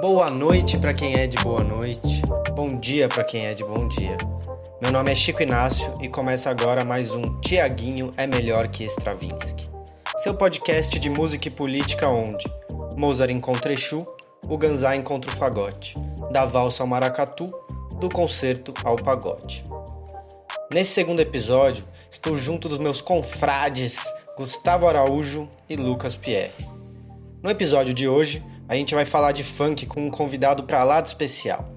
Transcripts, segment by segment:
Boa noite para quem é de boa noite. Bom dia para quem é de bom dia. Meu nome é Chico Inácio e começa agora mais um Tiaguinho é melhor que Stravinsky. Seu podcast de música e política onde Mozart encontra Exu, o Ganzá encontra o fagote, da valsa ao maracatu, do concerto ao pagode. Nesse segundo episódio, estou junto dos meus confrades Gustavo Araújo e Lucas Pierre. No episódio de hoje, a gente vai falar de funk com um convidado para lá de especial.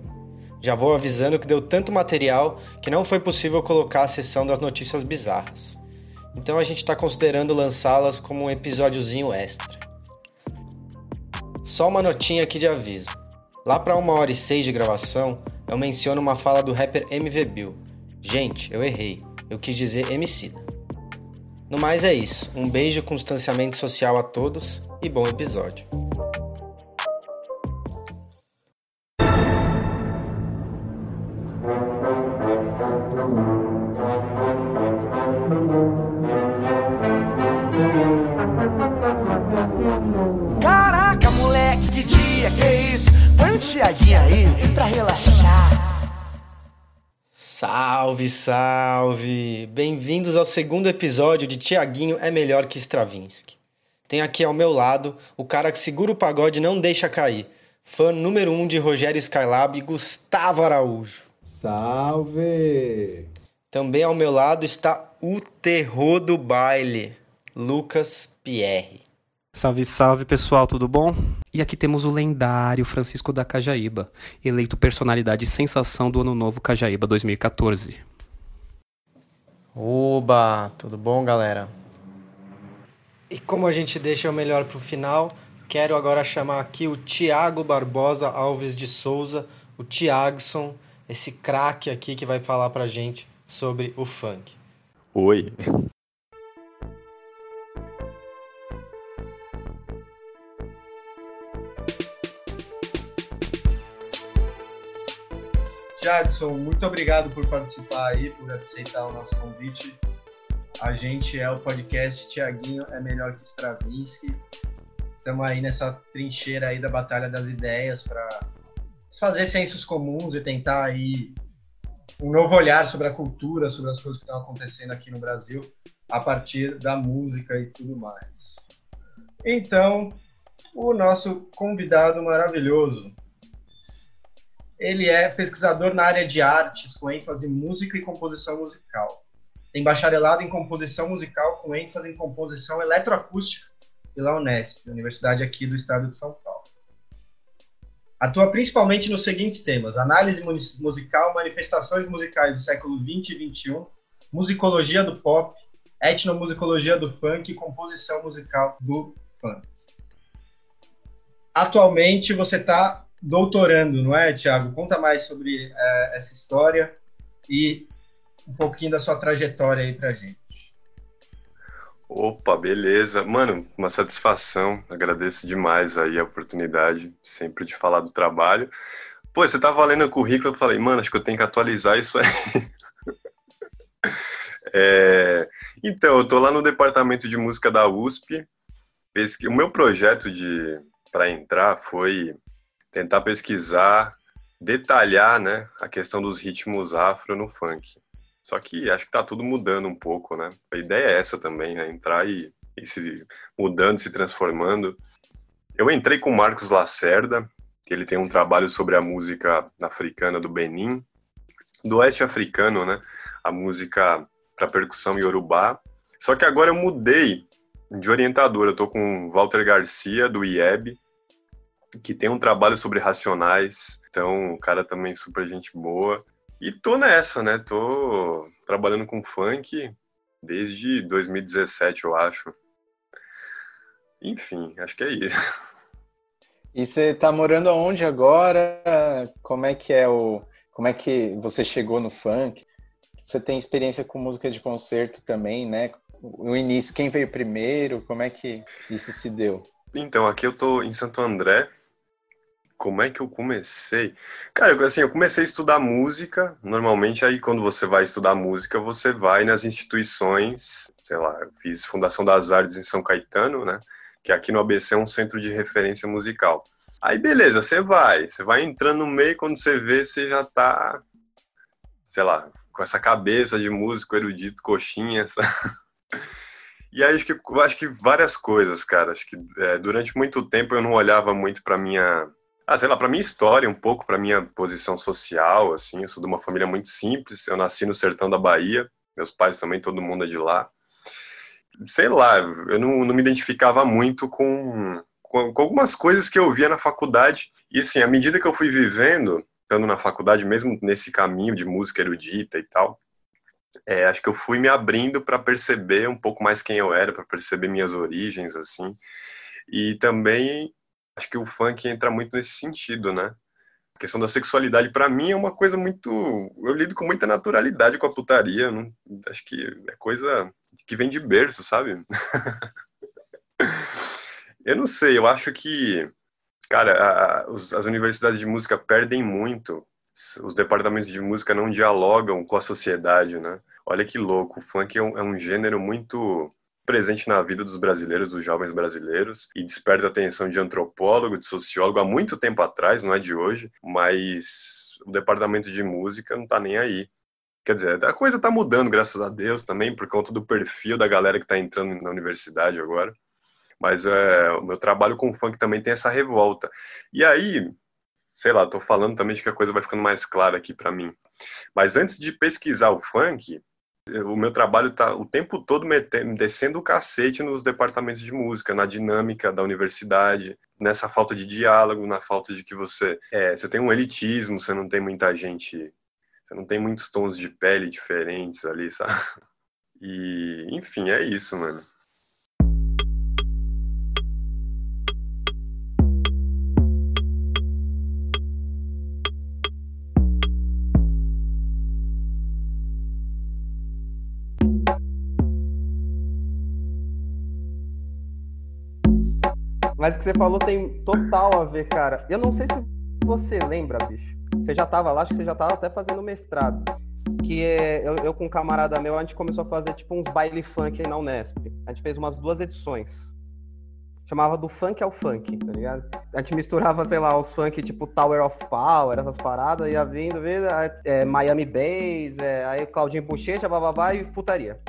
Já vou avisando que deu tanto material que não foi possível colocar a sessão das notícias bizarras. Então a gente está considerando lançá-las como um episódiozinho extra. Só uma notinha aqui de aviso. Lá para uma hora e seis de gravação, eu menciono uma fala do rapper MV Bill. Gente, eu errei. Eu quis dizer MC. No mais é isso. Um beijo com distanciamento social a todos e bom episódio. Salve! Bem-vindos ao segundo episódio de Tiaguinho é melhor que Stravinsky. Tem aqui ao meu lado o cara que segura o pagode e não deixa cair. Fã número um de Rogério Skylab, Gustavo Araújo. Salve! Também ao meu lado está o terror do baile, Lucas Pierre. Salve, salve pessoal, tudo bom? E aqui temos o lendário Francisco da Cajaíba, eleito personalidade sensação do Ano Novo Cajaíba 2014. Oba, tudo bom, galera? E como a gente deixa o melhor para o final, quero agora chamar aqui o Tiago Barbosa Alves de Souza, o Tiagson, esse craque aqui que vai falar pra gente sobre o funk. Oi, Jadson, muito obrigado por participar aí, por aceitar o nosso convite. A gente é o podcast Tiaguinho é melhor que Stravinsky. Estamos aí nessa trincheira aí da batalha das ideias para fazer sensos comuns e tentar aí um novo olhar sobre a cultura, sobre as coisas que estão acontecendo aqui no Brasil a partir da música e tudo mais. Então, o nosso convidado maravilhoso, ele é pesquisador na área de artes, com ênfase em música e composição musical. Tem bacharelado em composição musical com ênfase em composição eletroacústica pela Unesp, Universidade aqui do estado de São Paulo. Atua principalmente nos seguintes temas: análise musical, manifestações musicais do século 20 e 21, musicologia do pop, etnomusicologia do funk e composição musical do funk. Atualmente você está doutorando, não é, Tiago? Conta mais sobre é, essa história e um pouquinho da sua trajetória aí pra gente. Opa, beleza. Mano, uma satisfação. Agradeço demais aí a oportunidade, sempre de falar do trabalho. Pô, você tava lendo o currículo, eu falei, mano, acho que eu tenho que atualizar isso aí. é... Então, eu tô lá no departamento de música da USP. O meu projeto de para entrar foi tentar pesquisar, detalhar, né, a questão dos ritmos afro no funk. Só que acho que tá tudo mudando um pouco, né? A ideia é essa também, né? Entrar e, e se mudando, se transformando. Eu entrei com o Marcos Lacerda, que ele tem um trabalho sobre a música africana do Benin, do oeste africano, né? A música para percussão iorubá. Só que agora eu mudei de orientador. Eu tô com Walter Garcia, do IEB, que tem um trabalho sobre racionais, então o cara também super gente boa. E tô nessa, né? Tô trabalhando com funk desde 2017, eu acho. Enfim, acho que é isso. E você tá morando aonde agora? Como é que é o como é que você chegou no funk? Você tem experiência com música de concerto também, né? O início, quem veio primeiro? Como é que isso se deu? Então, aqui eu tô em Santo André, como é que eu comecei? Cara, assim, eu comecei a estudar música. Normalmente, aí, quando você vai estudar música, você vai nas instituições. Sei lá, eu fiz Fundação das Artes em São Caetano, né? que aqui no ABC é um centro de referência musical. Aí beleza, você vai, você vai entrando no meio, quando você vê, você já tá, sei lá, com essa cabeça de músico erudito, coxinha. E aí acho que, acho que várias coisas, cara. Acho que é, durante muito tempo eu não olhava muito para minha, ah, sei lá, para minha história, um pouco para minha posição social, assim. Eu sou de uma família muito simples. Eu nasci no sertão da Bahia. Meus pais também, todo mundo é de lá. Sei lá, eu não, não me identificava muito com, com, com algumas coisas que eu via na faculdade. E assim, à medida que eu fui vivendo, estando na faculdade, mesmo nesse caminho de música erudita e tal, é, acho que eu fui me abrindo para perceber um pouco mais quem eu era, para perceber minhas origens, assim. E também acho que o funk entra muito nesse sentido, né? A questão da sexualidade, para mim, é uma coisa muito. Eu lido com muita naturalidade com a putaria. Não... Acho que é coisa que vem de berço, sabe? eu não sei, eu acho que. Cara, a, a, as universidades de música perdem muito os departamentos de música não dialogam com a sociedade, né? Olha que louco, o funk é um, é um gênero muito presente na vida dos brasileiros, dos jovens brasileiros, e desperta a atenção de antropólogo, de sociólogo há muito tempo atrás, não é de hoje, mas o departamento de música não tá nem aí. Quer dizer, a coisa tá mudando, graças a Deus, também, por conta do perfil da galera que tá entrando na universidade agora. Mas é, o meu trabalho com funk também tem essa revolta. E aí, sei lá, tô falando também de que a coisa vai ficando mais clara aqui para mim. Mas antes de pesquisar o funk, o meu trabalho tá o tempo todo metendo, descendo o cacete nos departamentos de música, na dinâmica da universidade, nessa falta de diálogo, na falta de que você é, você tem um elitismo, você não tem muita gente, você não tem muitos tons de pele diferentes ali, sabe? E, enfim, é isso, mano. Mas o que você falou tem total a ver, cara. Eu não sei se você lembra, bicho. Você já tava lá, acho que você já tava até fazendo mestrado. Que é, eu, eu, com um camarada meu, a gente começou a fazer tipo uns baile funk aí na Unesp. A gente fez umas duas edições. Chamava do funk ao funk, tá ligado? A gente misturava, sei lá, os funk tipo Tower of Power, essas paradas, ia vindo, vindo, é, Miami Bass, é, aí Claudinho Bochecha, bababá e putaria.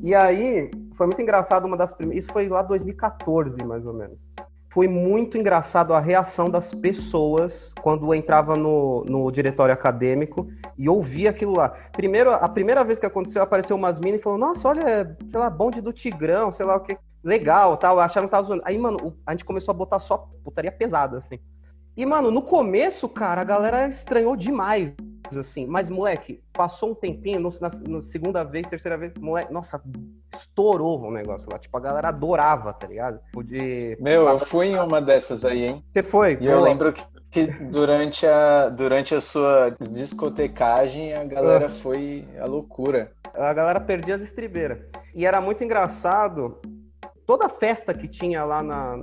E aí, foi muito engraçado uma das primeiras. Isso foi lá 2014, mais ou menos foi muito engraçado a reação das pessoas quando entrava no, no diretório acadêmico e ouvia aquilo lá. Primeiro, a primeira vez que aconteceu, apareceu umas minas e falou: Nossa, olha, sei lá, bonde do Tigrão, sei lá o que. Legal, tal. Acharam que tava zoando. Aí, mano, a gente começou a botar só putaria pesada, assim. E, mano, no começo, cara, a galera estranhou demais assim. Mas, moleque, passou um tempinho, no, na, segunda vez, terceira vez, moleque, nossa, estourou o negócio lá. Tipo, a galera adorava, tá ligado? De... Meu, eu fui em uma dessas aí, hein? Você foi? E eu lembro que, que, durante, a, durante a sua discotecagem, a galera ah. foi a loucura. A galera perdia as estribeiras. E era muito engraçado toda festa que tinha lá na,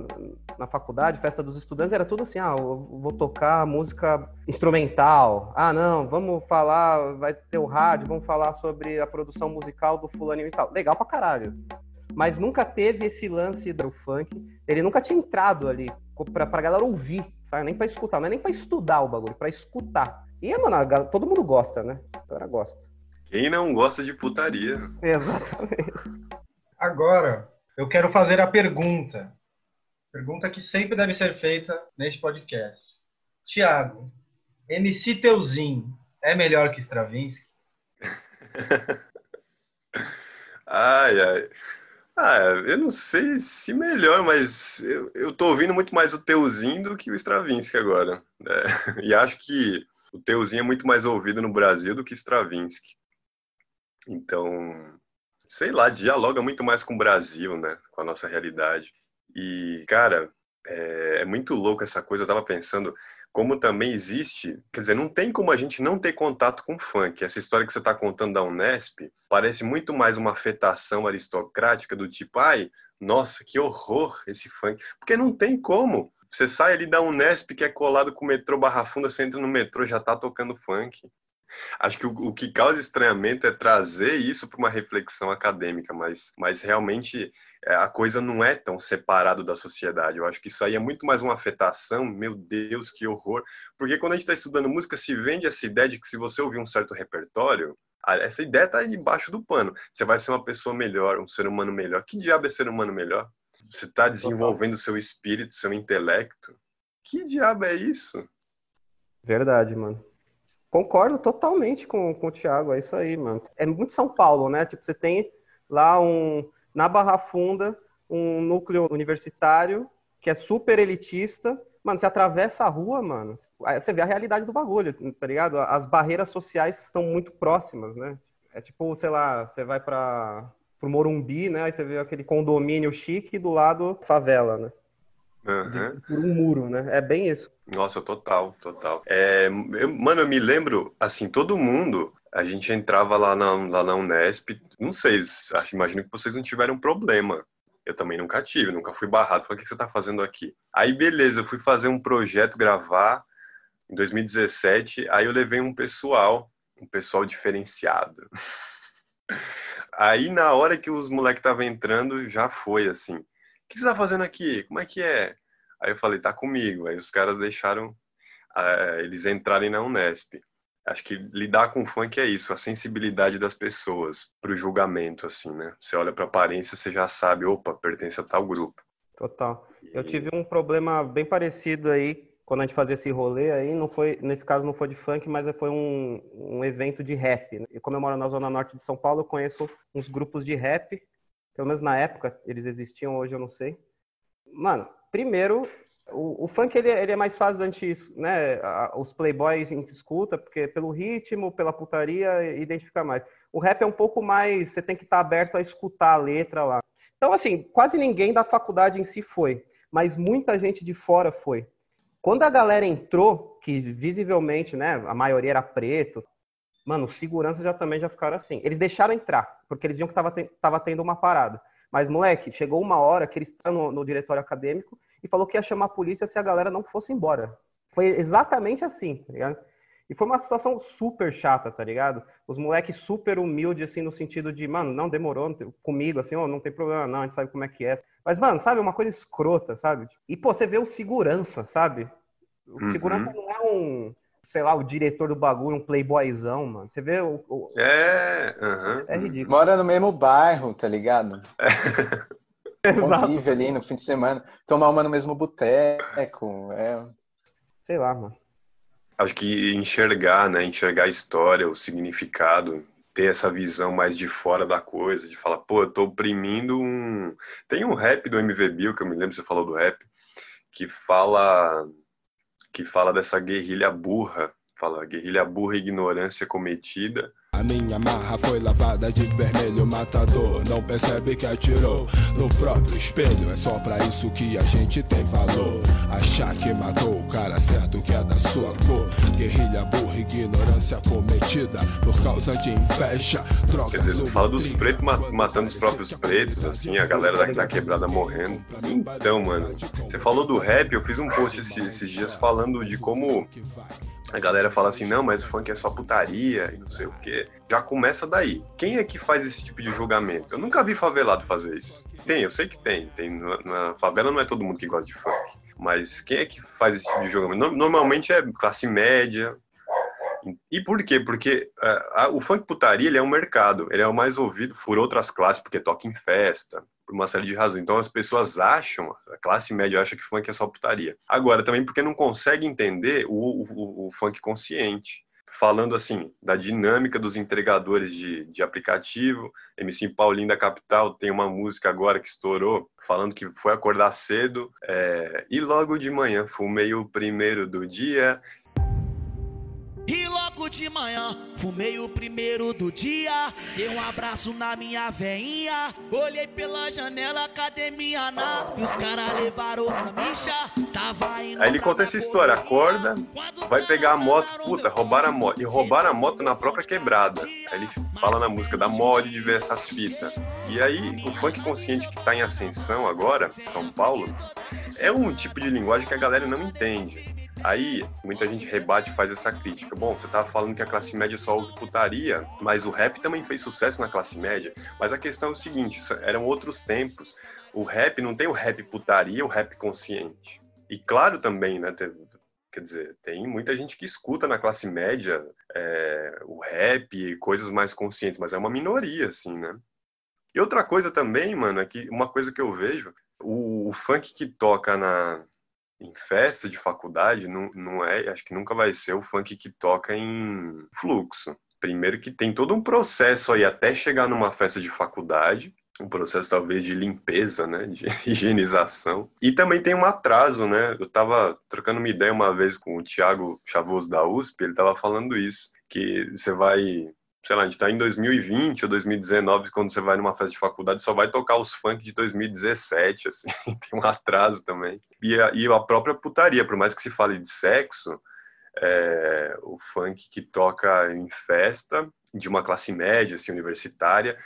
na faculdade, festa dos estudantes, era tudo assim, ah, eu vou tocar música instrumental. Ah, não, vamos falar, vai ter o rádio, vamos falar sobre a produção musical do fulaninho e tal. Legal pra caralho. Mas nunca teve esse lance do funk. Ele nunca tinha entrado ali pra, pra galera ouvir, sabe? Nem pra escutar, não é nem pra estudar o bagulho, pra escutar. E, mano, todo mundo gosta, né? A galera gosta. Quem não gosta de putaria? Exatamente. Agora, eu quero fazer a pergunta. Pergunta que sempre deve ser feita neste podcast. Tiago, MC Teuzinho é melhor que Stravinsky? ai, ai. Ah, eu não sei se melhor, mas eu, eu tô ouvindo muito mais o Teuzinho do que o Stravinsky agora. É, e acho que o Teuzinho é muito mais ouvido no Brasil do que Stravinsky. Então, sei lá, dialoga muito mais com o Brasil, né? Com a nossa realidade. E, cara, é, é muito louco essa coisa. Eu tava pensando como também existe, quer dizer, não tem como a gente não ter contato com funk. Essa história que você está contando da Unesp parece muito mais uma afetação aristocrática do tipo, ai, nossa, que horror esse funk. Porque não tem como. Você sai ali da Unesp, que é colado com o metrô Barra Funda, você entra no metrô, já tá tocando funk. Acho que o, o, que causa estranhamento é trazer isso para uma reflexão acadêmica, mas, mas realmente a coisa não é tão separado da sociedade. Eu acho que isso aí é muito mais uma afetação. Meu Deus, que horror! Porque quando a gente está estudando música, se vende essa ideia de que se você ouvir um certo repertório, essa ideia está debaixo do pano. Você vai ser uma pessoa melhor, um ser humano melhor. Que diabo é ser humano melhor? Você está desenvolvendo seu espírito, seu intelecto. Que diabo é isso? Verdade, mano. Concordo totalmente com, com o Thiago, é isso aí, mano. É muito São Paulo, né? Tipo, você tem lá um, na Barra Funda, um núcleo universitário que é super elitista. Mano, você atravessa a rua, mano, você vê a realidade do bagulho, tá ligado? As barreiras sociais estão muito próximas, né? É tipo, sei lá, você vai para pro Morumbi, né? Aí você vê aquele condomínio chique e do lado favela, né? Uhum. por um muro, né? É bem isso. Nossa, total, total. É, eu, mano, eu me lembro, assim, todo mundo, a gente entrava lá na, lá na Unesp, não sei, imagino que vocês não tiveram problema. Eu também nunca tive, nunca fui barrado. Falei, o que você tá fazendo aqui? Aí, beleza, eu fui fazer um projeto, gravar, em 2017, aí eu levei um pessoal, um pessoal diferenciado. Aí, na hora que os moleques estavam entrando, já foi assim que você tá fazendo aqui? Como é que é? Aí eu falei, tá comigo. Aí os caras deixaram uh, eles entrarem na Unesp. Acho que lidar com funk é isso, a sensibilidade das pessoas pro julgamento, assim, né? Você olha pra aparência, você já sabe, opa, pertence a tal grupo. Total. Eu tive um problema bem parecido aí, quando a gente fazia esse rolê aí, não foi, nesse caso não foi de funk, mas foi um, um evento de rap. Né? E como eu moro na zona norte de São Paulo, eu conheço uns grupos de rap pelo menos na época eles existiam, hoje eu não sei. Mano, primeiro, o, o funk ele, ele, é mais fácil antes, né? Os playboys a gente escuta, porque pelo ritmo, pela putaria, identifica mais. O rap é um pouco mais, você tem que estar aberto a escutar a letra lá. Então, assim, quase ninguém da faculdade em si foi, mas muita gente de fora foi. Quando a galera entrou, que visivelmente, né, a maioria era preto, Mano, os seguranças já também já ficaram assim. Eles deixaram entrar, porque eles viam que tava, tava tendo uma parada. Mas, moleque, chegou uma hora que eles estavam no, no diretório acadêmico e falou que ia chamar a polícia se a galera não fosse embora. Foi exatamente assim, tá ligado? E foi uma situação super chata, tá ligado? Os moleques super humildes, assim, no sentido de, mano, não demorou não comigo, assim, oh, não tem problema, não, a gente sabe como é que é. Mas, mano, sabe, uma coisa escrota, sabe? E, pô, você vê o segurança, sabe? O uhum. segurança não é um sei lá, o diretor do bagulho, um playboyzão, mano. Você vê o. o... É, uhum. é ridículo. Mora no mesmo bairro, tá ligado? Exato. Convive ali no fim de semana. Tomar uma no mesmo boteco. É... Sei lá, mano. Acho que enxergar, né? Enxergar a história, o significado, ter essa visão mais de fora da coisa, de falar, pô, eu tô oprimindo um. Tem um rap do MV Bill, que eu me lembro, você falou do rap, que fala que fala dessa guerrilha burra, fala guerrilha burra e ignorância cometida a minha marra foi lavada de vermelho matador. Não percebe que atirou no próprio espelho. É só pra isso que a gente tem valor. Achar que matou o cara certo que é da sua cor. Guerrilha burra, ignorância cometida por causa de inveja, drogas. Quer dizer, fala dos pretos matando os próprios pretos, assim, a galera da, da quebrada morrendo. Então, mano, você falou do rap, eu fiz um post esses, esses dias falando de como a galera fala assim, não, mas o funk é só putaria e não sei o quê. Já começa daí. Quem é que faz esse tipo de julgamento? Eu nunca vi favelado fazer isso. Tem, eu sei que tem. tem na favela não é todo mundo que gosta de funk. Mas quem é que faz esse tipo de julgamento? Normalmente é classe média. E por quê? Porque uh, o funk putaria ele é um mercado. Ele é o mais ouvido por outras classes, porque toca em festa, por uma série de razões. Então as pessoas acham, a classe média acha que funk é só putaria. Agora, também porque não consegue entender o, o, o funk consciente. Falando assim, da dinâmica dos entregadores de, de aplicativo, MC Paulinho da Capital tem uma música agora que estourou, falando que foi acordar cedo é, e logo de manhã fumei o primeiro do dia de manhã, fumei o primeiro do dia. Dei um abraço na minha veinha. Olhei pela janela, academia na. E os caras levaram na micha. Tava indo Aí ele conta essa história: acorda, vai pegar a moto. Puta, roubaram a moto. E roubaram a moto na própria quebrada. Aí ele fala na música da mod de ver essas fitas. E aí, o funk consciente que tá em ascensão agora, São Paulo, é um tipo de linguagem que a galera não entende Aí, muita gente rebate e faz essa crítica. Bom, você tava falando que a classe média só ouve putaria, mas o rap também fez sucesso na classe média. Mas a questão é o seguinte, eram outros tempos. O rap não tem o rap putaria, o rap consciente. E claro também, né, quer dizer, tem muita gente que escuta na classe média é, o rap, coisas mais conscientes, mas é uma minoria, assim, né? E outra coisa também, mano, é que uma coisa que eu vejo, o, o funk que toca na, em festa de faculdade não, não é, acho que nunca vai ser o funk que toca em fluxo. Primeiro que tem todo um processo aí até chegar numa festa de faculdade, um processo talvez de limpeza, né, de higienização. E também tem um atraso, né? Eu tava trocando uma ideia uma vez com o Thiago Chavoso da USP, ele tava falando isso, que você vai sei lá, a gente tá em 2020 ou 2019, quando você vai numa festa de faculdade, só vai tocar os funk de 2017, assim, tem um atraso também. E a, e a própria putaria, por mais que se fale de sexo, é, o funk que toca em festa, de uma classe média, assim, universitária,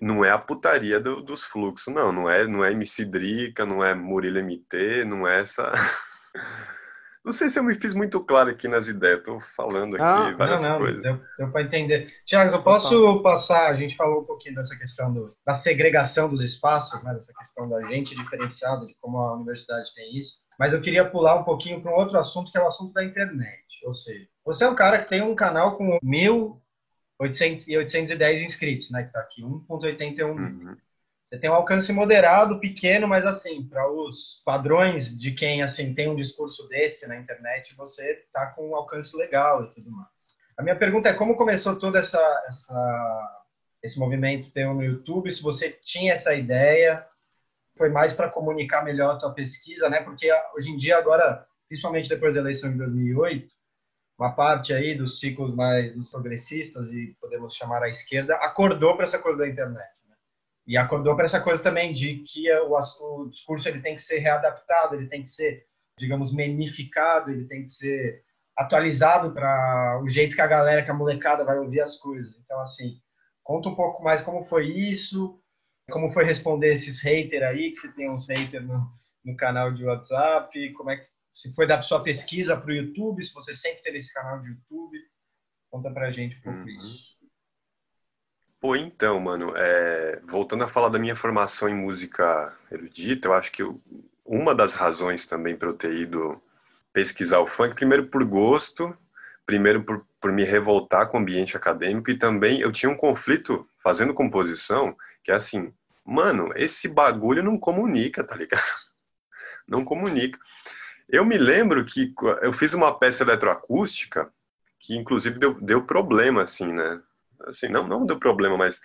não é a putaria do, dos fluxos, não, não é, não é MC Drica, não é Murilo MT, não é essa... Não sei se eu me fiz muito claro aqui nas ideias, estou falando aqui ah, várias não, não, coisas. Deu, deu para entender. Tiago, eu posso passar, a gente falou um pouquinho dessa questão do, da segregação dos espaços, né, dessa questão da gente diferenciada, de como a universidade tem isso, mas eu queria pular um pouquinho para um outro assunto, que é o assunto da internet. Ou seja, você é um cara que tem um canal com 1.810 inscritos, né, que está aqui, 1.81 uhum. Você tem um alcance moderado, pequeno, mas assim, para os padrões de quem assim tem um discurso desse na internet, você está com um alcance legal e tudo mais. A minha pergunta é como começou todo essa, essa esse movimento teu no YouTube, se você tinha essa ideia, foi mais para comunicar melhor a tua pesquisa, né? Porque hoje em dia agora, principalmente depois da eleição de 2008, uma parte aí dos ciclos mais dos progressistas e podemos chamar a esquerda acordou para essa coisa da internet e acordou para essa coisa também de que o, o, discurso ele tem que ser readaptado, ele tem que ser, digamos, menificado, ele tem que ser atualizado para o jeito que a galera, que a molecada vai ouvir as coisas. Então, assim, conta um pouco mais como foi isso, como foi responder esses haters aí, que você tem uns haters no, no canal de WhatsApp, como é que se foi da sua pesquisa para o YouTube, se você sempre teve esse canal de YouTube. Conta pra gente um pouco uhum. isso. Pô, então, mano, é... voltando a falar da minha formação em música erudita, eu acho que uma das razões também para eu ter ido pesquisar o funk, primeiro por gosto, primeiro por, por me revoltar com o ambiente acadêmico e também eu tinha um conflito fazendo composição, que é assim, mano, esse bagulho não comunica, tá ligado? Não comunica. Eu me lembro que eu fiz uma peça eletroacústica que inclusive deu, deu problema, assim, né? Assim, não, não deu problema, mas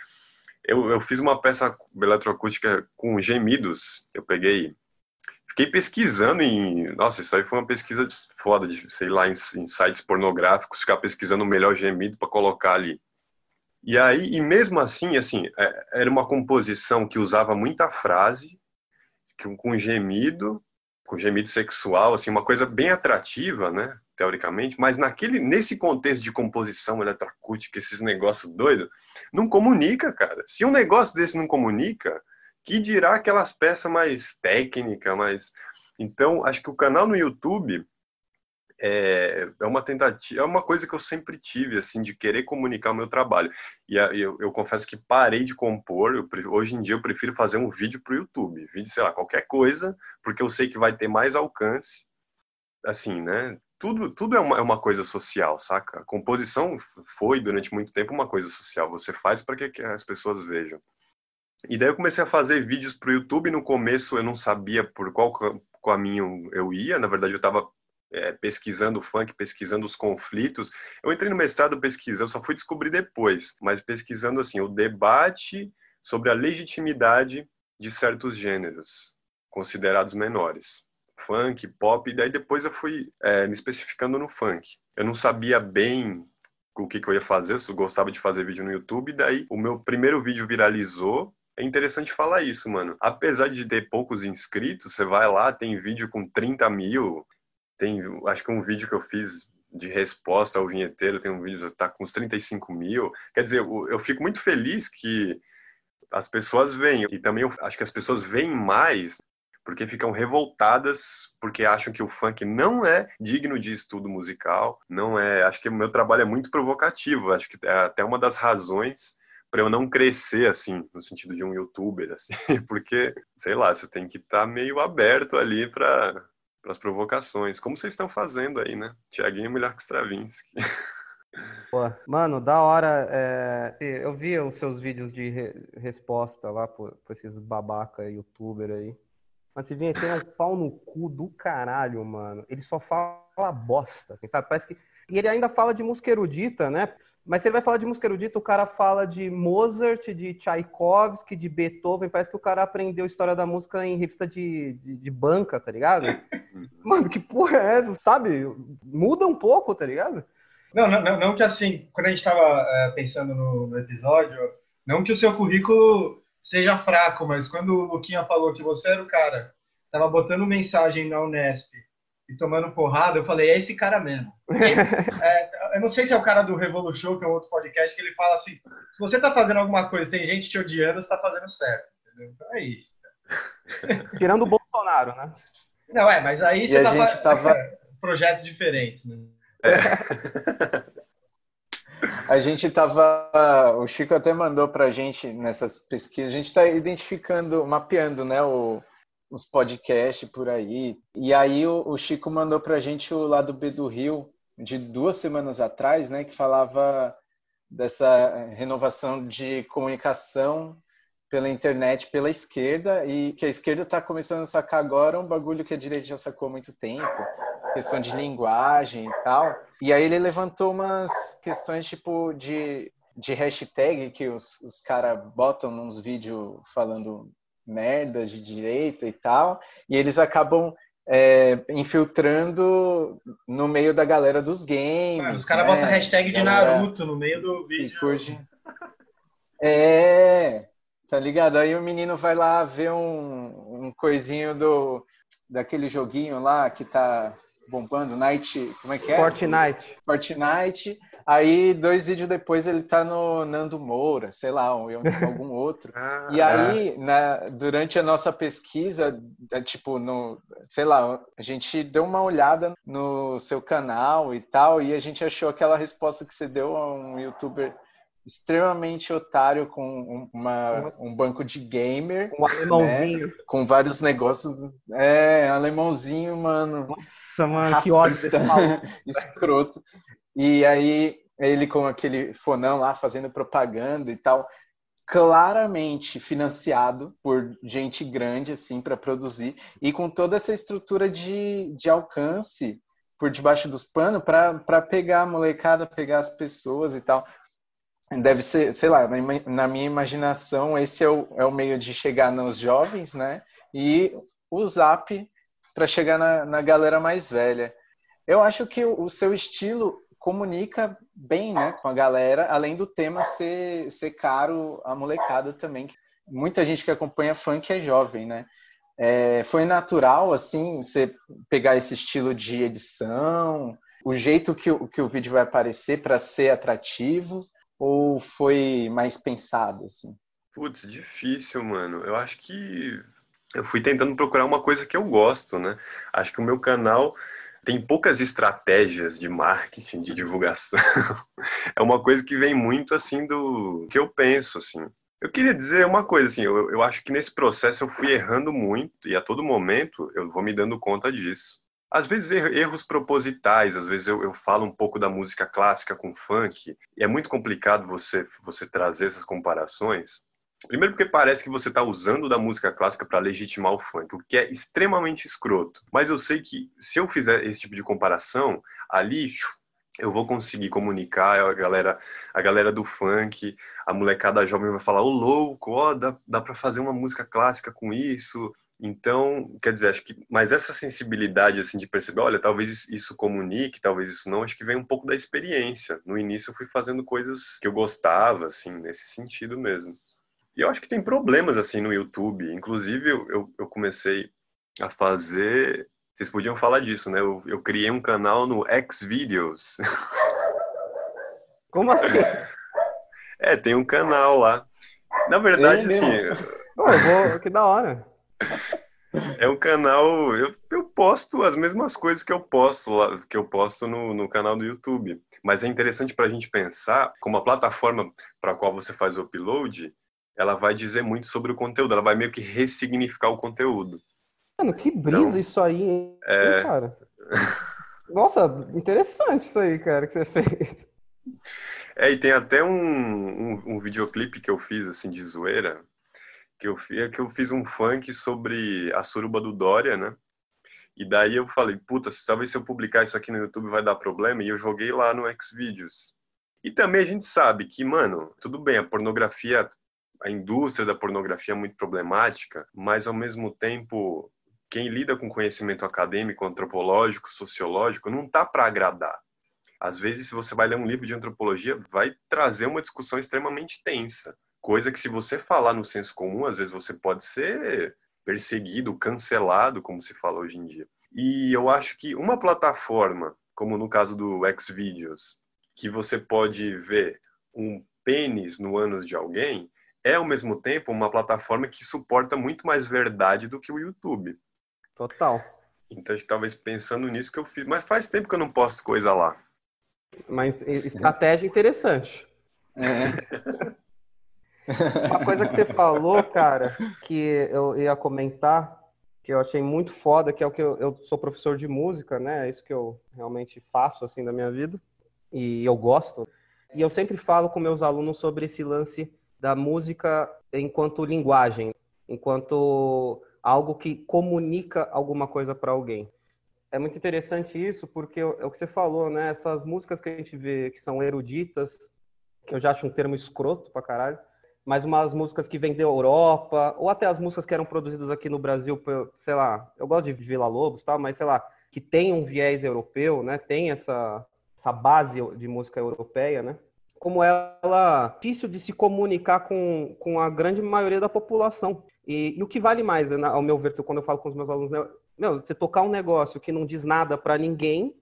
eu, eu fiz uma peça eletroacústica com gemidos. Eu peguei, fiquei pesquisando em, nossa, isso aí foi uma pesquisa foda de, sei lá, em, em sites pornográficos, ficar pesquisando o melhor gemido para colocar ali. E aí, e mesmo assim, assim, é, era uma composição que usava muita frase, com gemido, com gemido sexual, assim, uma coisa bem atrativa, né? Teoricamente, mas naquele, nesse contexto de composição eletroacústica, esses negócios doidos, não comunica, cara. Se um negócio desse não comunica, que dirá aquelas peças mais técnicas, mais. Então, acho que o canal no YouTube é, é uma tentativa, é uma coisa que eu sempre tive, assim, de querer comunicar o meu trabalho. E eu, eu confesso que parei de compor, eu, hoje em dia eu prefiro fazer um vídeo para o YouTube, vídeo, sei lá, qualquer coisa, porque eu sei que vai ter mais alcance, assim, né? Tudo, tudo é, uma, é uma coisa social, saca? A composição foi, durante muito tempo, uma coisa social. Você faz para que, as pessoas vejam. E daí eu comecei a fazer vídeos para o YouTube. No começo eu não sabia por qual caminho eu ia. Na verdade, eu estava é, pesquisando o funk, pesquisando os conflitos. Eu entrei no mestrado pesquisando, só fui descobrir depois, mas pesquisando assim o debate sobre a legitimidade de certos gêneros considerados menores funk, pop, e daí depois eu fui é, me especificando no funk. Eu não sabia bem o que, que eu ia fazer, eu gostava de fazer vídeo no YouTube, e daí o meu primeiro vídeo viralizou. É interessante falar isso, mano. Apesar de ter poucos inscritos, você vai lá, tem vídeo com 30 mil, tem, acho que um vídeo que eu fiz de resposta ao vinheteiro, tem um vídeo que tá com uns 35 mil. Quer dizer, eu, eu fico muito feliz que as pessoas veem, e também eu acho que as pessoas veem mais porque ficam revoltadas porque acham que o funk não é digno de estudo musical, não é. Acho que o meu trabalho é muito provocativo, acho que é até uma das razões para eu não crescer assim, no sentido de um youtuber assim, porque, sei lá, você tem que estar tá meio aberto ali para as provocações, como vocês estão fazendo aí, né? Tiaguinho melhor que Stravinsky. Pô, mano, da hora. É... Eu vi os seus vídeos de re resposta lá por, por esses babaca youtuber aí. Mas se vem tem um pau no cu do caralho, mano. Ele só fala bosta, assim, sabe? Parece que. E ele ainda fala de música erudita, né? Mas se ele vai falar de música erudita, o cara fala de Mozart, de Tchaikovsky, de Beethoven. Parece que o cara aprendeu a história da música em revista de, de, de banca, tá ligado? Mano, que porra é essa? Sabe? Muda um pouco, tá ligado? Não, não, não que assim, quando a gente estava é, pensando no, no, episódio, não que o seu currículo seja fraco, mas quando o Luquinha falou que você era o cara, tava botando mensagem na Unesp e tomando porrada, eu falei, é esse cara mesmo. é, eu não sei se é o cara do Revolution, que é um outro podcast, que ele fala assim, se você tá fazendo alguma coisa tem gente te odiando, você tá fazendo certo. Entendeu? Então é isso. Tirando o Bolsonaro, né? Não, é, mas aí e você a tá gente tava... projetos diferentes, né? É. A gente tava. O Chico até mandou pra gente nessas pesquisas, a gente está identificando, mapeando, né, o, os podcasts por aí. E aí o, o Chico mandou pra gente o lado B do Rio, de duas semanas atrás, né, que falava dessa renovação de comunicação pela internet pela esquerda e que a esquerda está começando a sacar agora um bagulho que a direita já sacou há muito tempo, questão de linguagem e tal. E aí ele levantou umas questões tipo de, de hashtag que os, os caras botam nos vídeos falando merda de direita e tal, e eles acabam é, infiltrando no meio da galera dos games. Ah, os caras né? botam hashtag de Naruto no meio do vídeo. É, tá ligado? Aí o menino vai lá ver um, um coisinho do daquele joguinho lá que tá bombando, Night, como é que é? Fortnite. Fortnite. Aí, dois vídeos depois, ele tá no Nando Moura, sei lá, ou em algum outro. Ah, e aí, na, durante a nossa pesquisa, é, tipo, no, sei lá, a gente deu uma olhada no seu canal e tal, e a gente achou aquela resposta que você deu a um youtuber extremamente otário com uma, um banco de gamer. Um alemãozinho. Né? Com vários negócios. É, alemãozinho, mano. Nossa, mano, que ódio. escroto. E aí, ele com aquele fonão lá fazendo propaganda e tal. Claramente financiado por gente grande, assim, para produzir. E com toda essa estrutura de, de alcance por debaixo dos panos para pegar a molecada, pegar as pessoas e tal deve ser, sei lá, na minha imaginação, esse é o, é o meio de chegar nos jovens, né? E o Zap para chegar na, na galera mais velha. Eu acho que o, o, seu estilo comunica bem, né, com a galera, além do tema ser, ser caro a molecada também. Muita gente que acompanha funk é jovem, né? É, foi natural, assim, você pegar esse estilo de edição, o jeito que, que o vídeo vai aparecer para ser atrativo, ou foi mais pensado, assim? Putz, difícil, mano. Eu acho que eu fui tentando procurar uma coisa que eu gosto, né? Acho que o meu canal tem poucas estratégias de marketing, de divulgação. é uma coisa que vem muito assim do que eu penso, assim. Eu queria dizer uma coisa, assim, eu, eu acho que nesse processo eu fui errando muito e a todo momento eu vou me dando conta disso às vezes erros propositais, às vezes eu, eu, falo um pouco da música clássica com funk, e é muito complicado você, você trazer essas comparações. Primeiro porque parece que você está usando da música clássica para legitimar o funk, o que é extremamente escroto. Mas eu sei que se eu fizer esse tipo de comparação, ali eu vou conseguir comunicar a galera, a galera do funk, a molecada jovem vai falar, ô louco, ó, dá, dá para fazer uma música clássica com isso, então, quer dizer, acho que, mas essa sensibilidade, assim, de perceber, olha, talvez isso comunique, talvez isso não, acho que vem um pouco da experiência. No início eu fui fazendo coisas que eu gostava, assim, nesse sentido mesmo. E eu acho que tem problemas, assim, no YouTube. Inclusive, eu, eu, comecei a fazer... Vocês podiam falar disso, né? Eu, eu criei um canal no Xvideos. Como assim? É, tem um canal lá. Na verdade, assim... Eu vou... Que da hora. É um canal. Eu, eu posto as mesmas coisas que eu posto lá, que eu posto no, no canal do YouTube. Mas é interessante para a gente pensar como a plataforma para a qual você faz o upload, ela vai dizer muito sobre o conteúdo. Ela vai meio que ressignificar o conteúdo. Mano, que brisa então, isso aí, hein, é... cara? Nossa, interessante isso aí, cara, que você fez. É, e tem até um, um, um videoclipe que eu fiz, assim, de zoeira, que eu, fiz, que eu fiz um funk sobre a suruba do Dória, né? E daí eu falei, puta, talvez se eu publicar isso aqui no YouTube vai dar problema, e eu joguei lá no Xvideos. E também a gente sabe que, mano, tudo bem, a pornografia, a indústria da pornografia é muito problemática, mas ao mesmo tempo quem lida com conhecimento acadêmico, antropológico, sociológico, não tá para agradar. Às vezes, se você vai ler um livro de antropologia, vai trazer uma discussão extremamente tensa. Coisa que, se você falar no senso comum, às vezes você pode ser perseguido, cancelado, como se fala hoje em dia. E eu acho que uma plataforma, como no caso do Xvideos, que você pode ver um pênis no ânus de alguém, é ao mesmo tempo uma plataforma que suporta muito mais verdade do que o YouTube. Total. Então, talvez pensando nisso que eu fiz. Mas faz tempo que eu não posto coisa lá. Mas estratégia interessante. É. Uma coisa que você falou, cara, que eu ia comentar, que eu achei muito foda, que é o que eu, eu sou professor de música, né? É isso que eu realmente faço, assim, da minha vida. E eu gosto. E eu sempre falo com meus alunos sobre esse lance da música enquanto linguagem, enquanto algo que comunica alguma coisa para alguém. É muito interessante isso, porque é o que você falou, né? Essas músicas que a gente vê que são eruditas, que eu já acho um termo escroto pra caralho, mas umas músicas que vêm da Europa, ou até as músicas que eram produzidas aqui no Brasil, sei lá, eu gosto de Vila Lobos, tal, mas sei lá, que tem um viés europeu, né? Tem essa, essa base de música europeia, né? Como ela é difícil de se comunicar com, com a grande maioria da população. E, e o que vale mais, né, ao meu ver, que quando eu falo com os meus alunos, né, meu, você tocar um negócio que não diz nada para ninguém,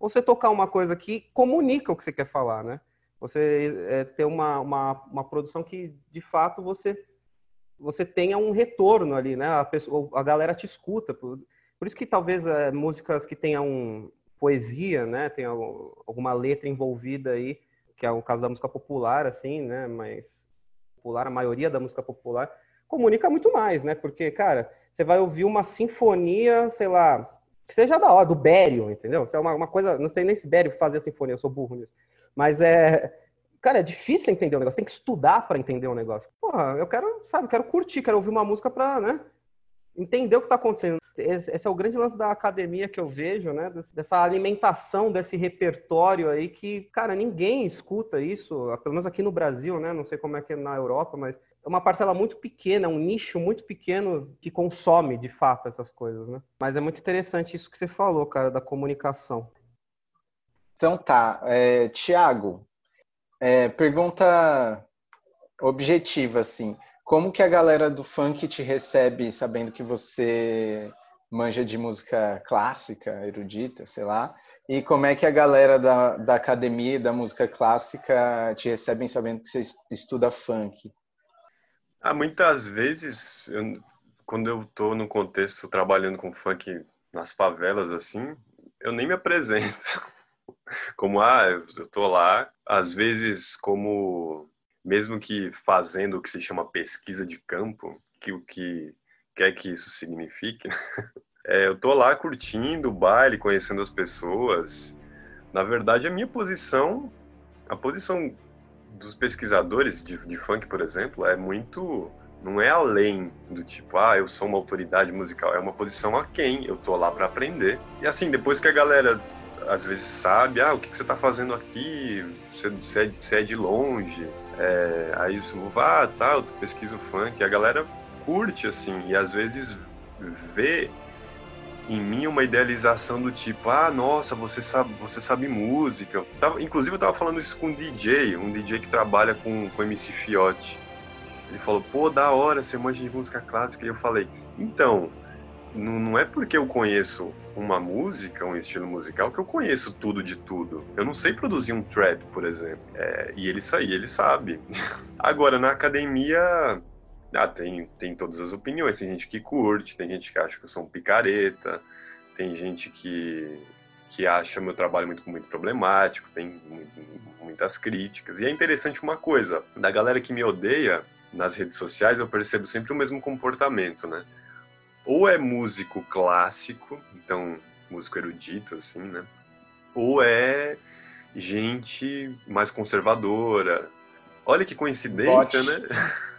ou você tocar uma coisa que comunica o que você quer falar, né? Você é, ter uma, uma, uma produção que, de fato, você você tenha um retorno ali, né? A, pessoa, a galera te escuta. Por, por isso que talvez é, músicas que tenham poesia, né? Tem alguma letra envolvida aí, que é o caso da música popular, assim, né? Mas popular, a maioria da música popular, comunica muito mais, né? Porque, cara, você vai ouvir uma sinfonia, sei lá, que seja da hora, do Bério, entendeu? Isso é uma, uma coisa, não sei nem se Bério fazia sinfonia, eu sou burro nisso. Mas é. Cara, é difícil entender o negócio, tem que estudar para entender o negócio. Porra, eu quero, sabe, quero curtir, quero ouvir uma música pra, né? Entender o que tá acontecendo. Esse é o grande lance da academia que eu vejo, né? Dessa alimentação desse repertório aí que, cara, ninguém escuta isso, pelo menos aqui no Brasil, né? Não sei como é que é na Europa, mas é uma parcela muito pequena, um nicho muito pequeno que consome de fato essas coisas, né? Mas é muito interessante isso que você falou, cara, da comunicação. Então tá, é, Tiago, é, pergunta objetiva assim, como que a galera do funk te recebe sabendo que você manja de música clássica, erudita, sei lá, e como é que a galera da, da academia da música clássica te recebem sabendo que você estuda funk? Ah, muitas vezes, eu, quando eu tô no contexto trabalhando com funk nas favelas, assim, eu nem me apresento. Como, ah, eu tô lá, às vezes como, mesmo que fazendo o que se chama pesquisa de campo, que o que quer que isso signifique, é, eu tô lá curtindo o baile, conhecendo as pessoas. Na verdade, a minha posição, a posição dos pesquisadores de, de funk, por exemplo, é muito não é além do tipo, ah, eu sou uma autoridade musical, é uma posição a quem eu tô lá para aprender. E assim, depois que a galera às vezes sabe, ah, o que, que você tá fazendo aqui, você, você, é, de, você é de longe, é, aí isso, vá, tá, eu pesquiso funk, a galera curte, assim, e às vezes vê em mim uma idealização do tipo, ah, nossa, você sabe, você sabe música. Tava, inclusive eu tava falando isso com um DJ, um DJ que trabalha com, com MC Fiote. Ele falou, pô, da hora, você manja de música clássica. E eu falei, então, não, não é porque eu conheço uma música, um estilo musical, que eu conheço tudo de tudo. Eu não sei produzir um trap, por exemplo. É, e ele, ele sabe. Agora, na academia, Ah, tem, tem todas as opiniões. Tem gente que curte, tem gente que acha que eu sou um picareta, tem gente que, que acha meu trabalho muito, muito problemático, tem muitas críticas. E é interessante uma coisa: da galera que me odeia nas redes sociais, eu percebo sempre o mesmo comportamento, né? Ou é músico clássico, então músico erudito, assim, né? Ou é gente mais conservadora. Olha que coincidência, Bote. né?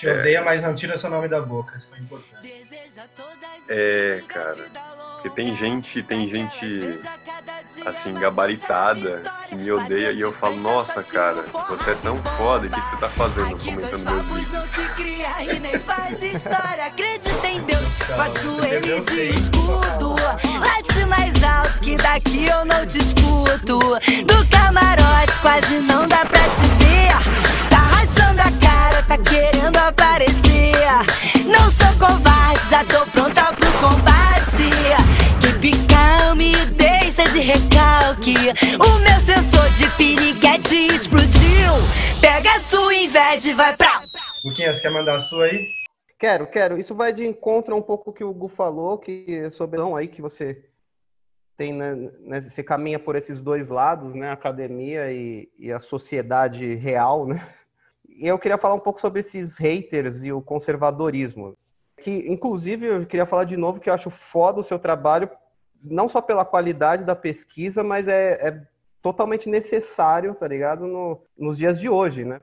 Te odeia, mas não tira seu nome da boca. Isso foi importante. É, cara. Porque tem gente, tem gente assim, gabaritada, que me odeia e eu falo, nossa, cara, você é tão foda, o que, que você tá fazendo comentando meus vídeos? não se cria e nem faz história. Acredita em Deus, faço ele de escudo. Late mais alto que daqui eu não te escuto. Do camarote quase não dá pra te ver. Tá tá querendo aparecer. Não sou covarde, já tô pronta pro combate. Que calme, deixa de recalque. O meu sensor de piriguete explodiu. Pega a sua inveja e vai pra. Luquinhas, quer mandar a sua aí? Quero, quero. Isso vai de encontro a um pouco que o Gu falou, que é sobre não aí que você tem, né, né, você caminha por esses dois lados, né, a academia e, e a sociedade real, né? Eu queria falar um pouco sobre esses haters e o conservadorismo. Que, inclusive, eu queria falar de novo que eu acho foda o seu trabalho, não só pela qualidade da pesquisa, mas é, é totalmente necessário, tá ligado? No, nos dias de hoje, né?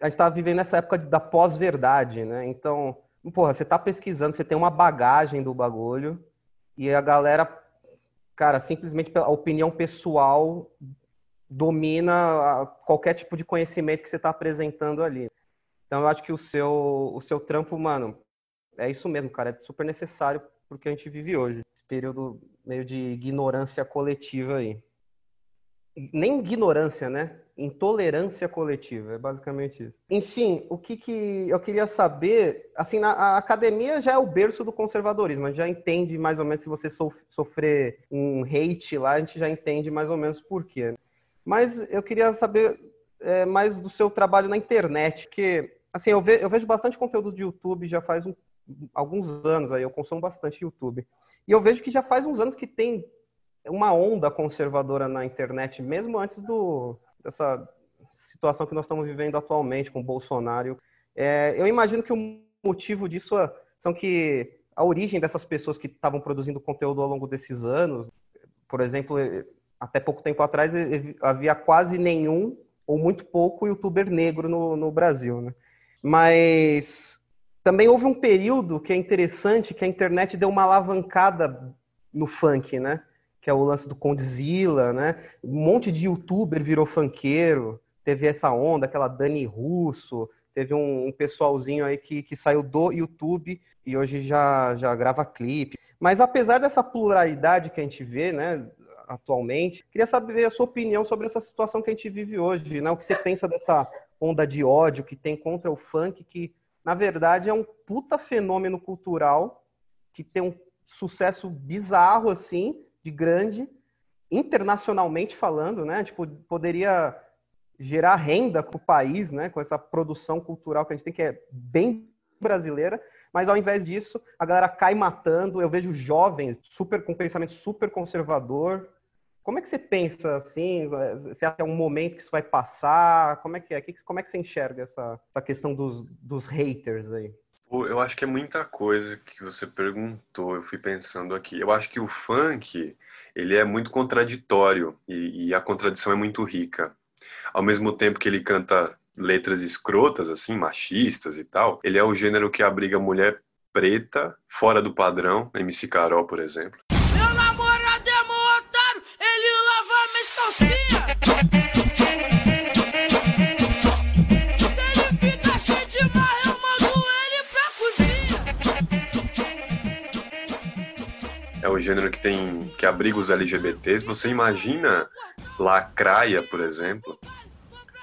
A gente tá vivendo essa época da pós-verdade, né? Então, porra, você tá pesquisando, você tem uma bagagem do bagulho, e a galera, cara, simplesmente pela opinião pessoal domina qualquer tipo de conhecimento que você está apresentando ali. Então eu acho que o seu, o seu trampo, mano, é isso mesmo, cara, é super necessário porque a gente vive hoje, esse período meio de ignorância coletiva aí. Nem ignorância, né? Intolerância coletiva, é basicamente isso. Enfim, o que, que eu queria saber, assim, a academia já é o berço do conservadorismo, a gente já entende mais ou menos se você sof- sofrer um hate lá, a gente já entende mais ou menos por quê. Mas eu queria saber é, mais do seu trabalho na internet, que, assim, eu, ve- eu vejo bastante conteúdo de YouTube já faz um- alguns anos aí, eu consumo bastante YouTube. E eu vejo que já faz uns anos que tem uma onda conservadora na internet, mesmo antes do, dessa situação que nós estamos vivendo atualmente com o Bolsonaro. É, eu imagino que o motivo disso é- são que a origem dessas pessoas que estavam produzindo conteúdo ao longo desses anos, por exemplo, até pouco tempo atrás havia quase nenhum ou muito pouco youtuber negro no, no Brasil, né? Mas também houve um período que é interessante, que a internet deu uma alavancada no funk, né? Que é o lance do Condzilla, né? Um monte de youtuber virou funkeiro, teve essa onda, aquela Dani Russo, teve um, um pessoalzinho aí que, que saiu do YouTube e hoje já, já grava clipe. Mas apesar dessa pluralidade que a gente vê, né, atualmente, queria saber a sua opinião sobre essa situação que a gente vive hoje, né? O que você pensa dessa onda de ódio que tem contra o funk, que na verdade é um puta fenômeno cultural que tem um sucesso bizarro assim, de grande, internacionalmente falando, né? Tipo, poderia gerar renda para o país, né? Com essa produção cultural que a gente tem que é bem brasileira, mas ao invés disso, a galera cai matando. Eu vejo jovens super com pensamento super conservador. Como é que você pensa assim? Você acha que é um momento que isso vai passar? Como é que é? Como é que você enxerga essa, essa questão dos, dos haters aí? Eu acho que é muita coisa que você perguntou, eu fui pensando aqui. Eu acho que o funk, ele é muito contraditório e, e a contradição é muito rica. Ao mesmo tempo que ele canta letras escrotas, assim, machistas e tal, ele é o gênero que abriga mulher preta, fora do padrão, MC Carol, por exemplo. É o gênero que tem que abriga os LGBTs. Você imagina Lacraia, por exemplo,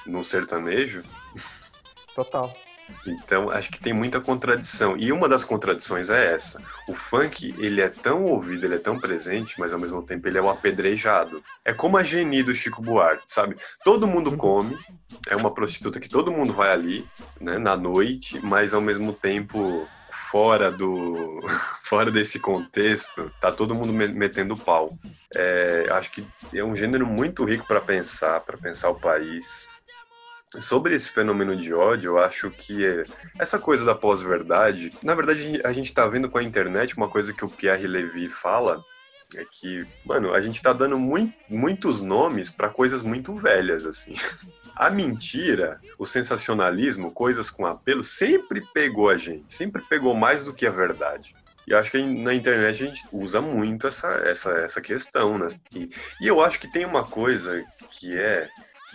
no sertanejo? Total. Então, acho que tem muita contradição. E uma das contradições é essa. O funk, ele é tão ouvido, ele é tão presente, mas ao mesmo tempo ele é um apedrejado. É como a Geni do Chico Buarque, sabe? Todo mundo come, é uma prostituta que todo mundo vai ali, né, na noite, mas ao mesmo tempo fora do fora desse contexto, tá todo mundo metendo pau. É, acho que é um gênero muito rico para pensar, para pensar o país. Sobre esse fenômeno de ódio, eu acho que é essa coisa da pós-verdade, na verdade a gente está vendo com a internet uma coisa que o Pierre Levy fala, é que, mano, a gente está dando muito, muitos nomes para coisas muito velhas, assim. A mentira, o sensacionalismo, coisas com apelo, sempre pegou a gente, sempre pegou mais do que a verdade. E acho que na internet a gente usa muito essa, essa, essa questão, né? E, e eu acho que tem uma coisa que é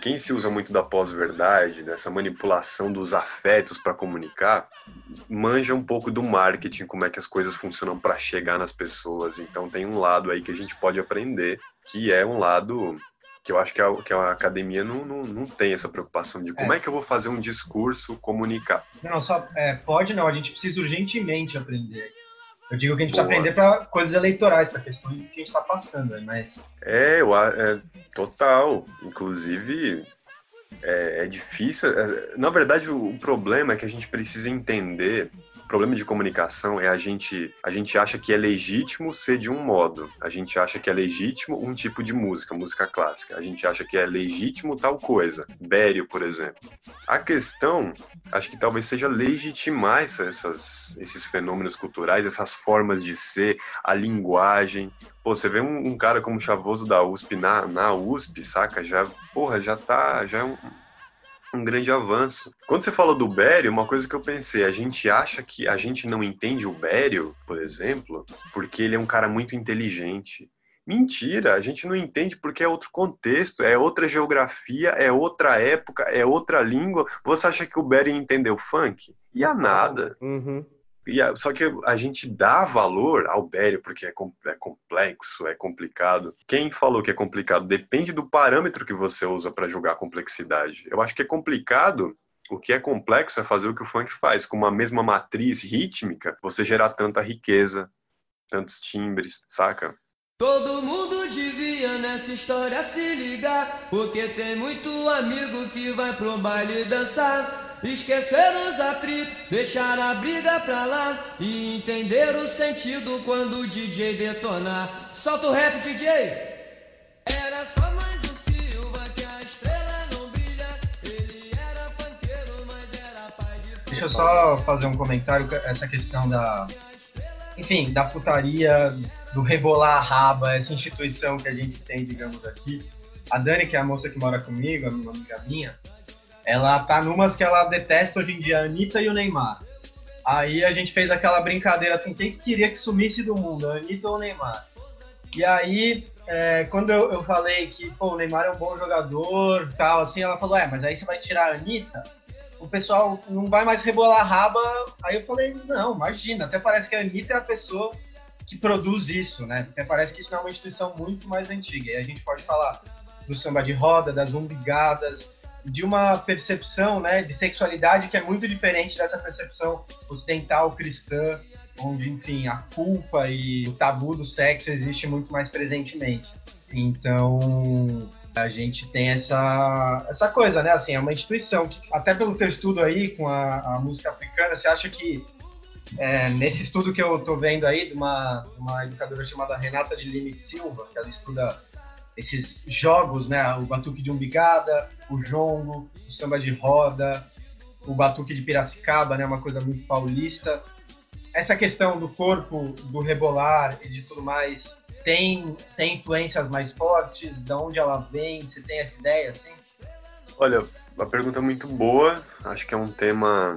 quem se usa muito da pós-verdade, dessa manipulação dos afetos para comunicar, manja um pouco do marketing, como é que as coisas funcionam para chegar nas pessoas. Então tem um lado aí que a gente pode aprender, que é um lado que eu acho que a, que a academia não, não, não tem essa preocupação de como é. é que eu vou fazer um discurso comunicar. Não, só é, pode não, a gente precisa urgentemente aprender. Eu digo que a gente Boa. precisa aprender para coisas eleitorais, para questões que a gente está passando, né? mas... É, eu, é, total. Inclusive, é, é difícil. É, na verdade, o, o problema é que a gente precisa entender problema de comunicação é a gente, a gente acha que é legítimo ser de um modo, a gente acha que é legítimo um tipo de música, música clássica, a gente acha que é legítimo tal coisa, Bério, por exemplo. A questão, acho que talvez seja legitimar essas, esses fenômenos culturais, essas formas de ser, a linguagem, Pô, você vê um, um, cara como Chavoso da USP na, na USP, saca? Já, porra, já tá. Já é um, um grande avanço. Quando você falou do Bério, uma coisa que eu pensei, a gente acha que a gente não entende o Bério, por exemplo, porque ele é um cara muito inteligente. Mentira, a gente não entende porque é outro contexto, é outra geografia, é outra época, é outra língua. Você acha que o Bério entendeu funk? E a nada. Uhum. E a, só que a gente dá valor ao Bério porque é, com, é, complexo, é complicado. Quem falou que é complicado depende do parâmetro que você usa para julgar a complexidade. Eu acho que é complicado. O que é complexo é fazer o que o funk faz, com uma mesma matriz rítmica, você gerar tanta riqueza, tantos timbres, saca? Todo mundo devia nessa história se ligar, porque tem muito amigo que vai pro baile dançar. Esquecer os atritos, deixar a briga pra lá e entender o sentido quando o DJ detonar. Solta o rap, DJ! Era só mais um Silva que a estrela não brilha. Ele era panqueiro, mas era pai de. Deixa eu só fazer um comentário essa questão da. Enfim, da putaria, do rebolar a raba, essa instituição que a gente tem, digamos, aqui. A Dani, que é a moça que mora comigo, uma amiga minha, ela tá numas que ela detesta hoje em dia, a Anitta e o Neymar. Aí a gente fez aquela brincadeira assim, quem queria que sumisse do mundo, a Anitta ou o Neymar? E aí, é, quando eu, eu, falei que pô, o Neymar é um bom jogador tal, assim, ela falou, é, mas aí você vai tirar a Anitta? O pessoal não vai mais rebolar a raba. Aí eu falei, não, imagina, até parece que a Anitta é a pessoa que produz isso, né? Até parece que isso é uma instituição muito mais antiga. E a gente pode falar do samba de roda, das umbigadas, de uma percepção né, de sexualidade que é muito diferente dessa percepção ocidental cristã, onde, enfim, a culpa e o tabu do sexo existe muito mais presentemente. Então, a gente tem essa, essa coisa, né? Assim, é uma instituição que, até pelo teu estudo aí com a, a música africana, você acha que é, nesse estudo que eu tô vendo aí de uma, uma educadora chamada Renata de Lima Silva, que ela estuda esses jogos, né? O batuque de umbigada, o jongo, o samba de roda, o batuque de Piracicaba, né? Uma coisa muito paulista. Essa questão do corpo, do rebolar e de tudo mais, tem, tem influências mais fortes? De onde ela vem? Você tem essa ideia, assim? Olha, uma pergunta muito boa. Acho que é um tema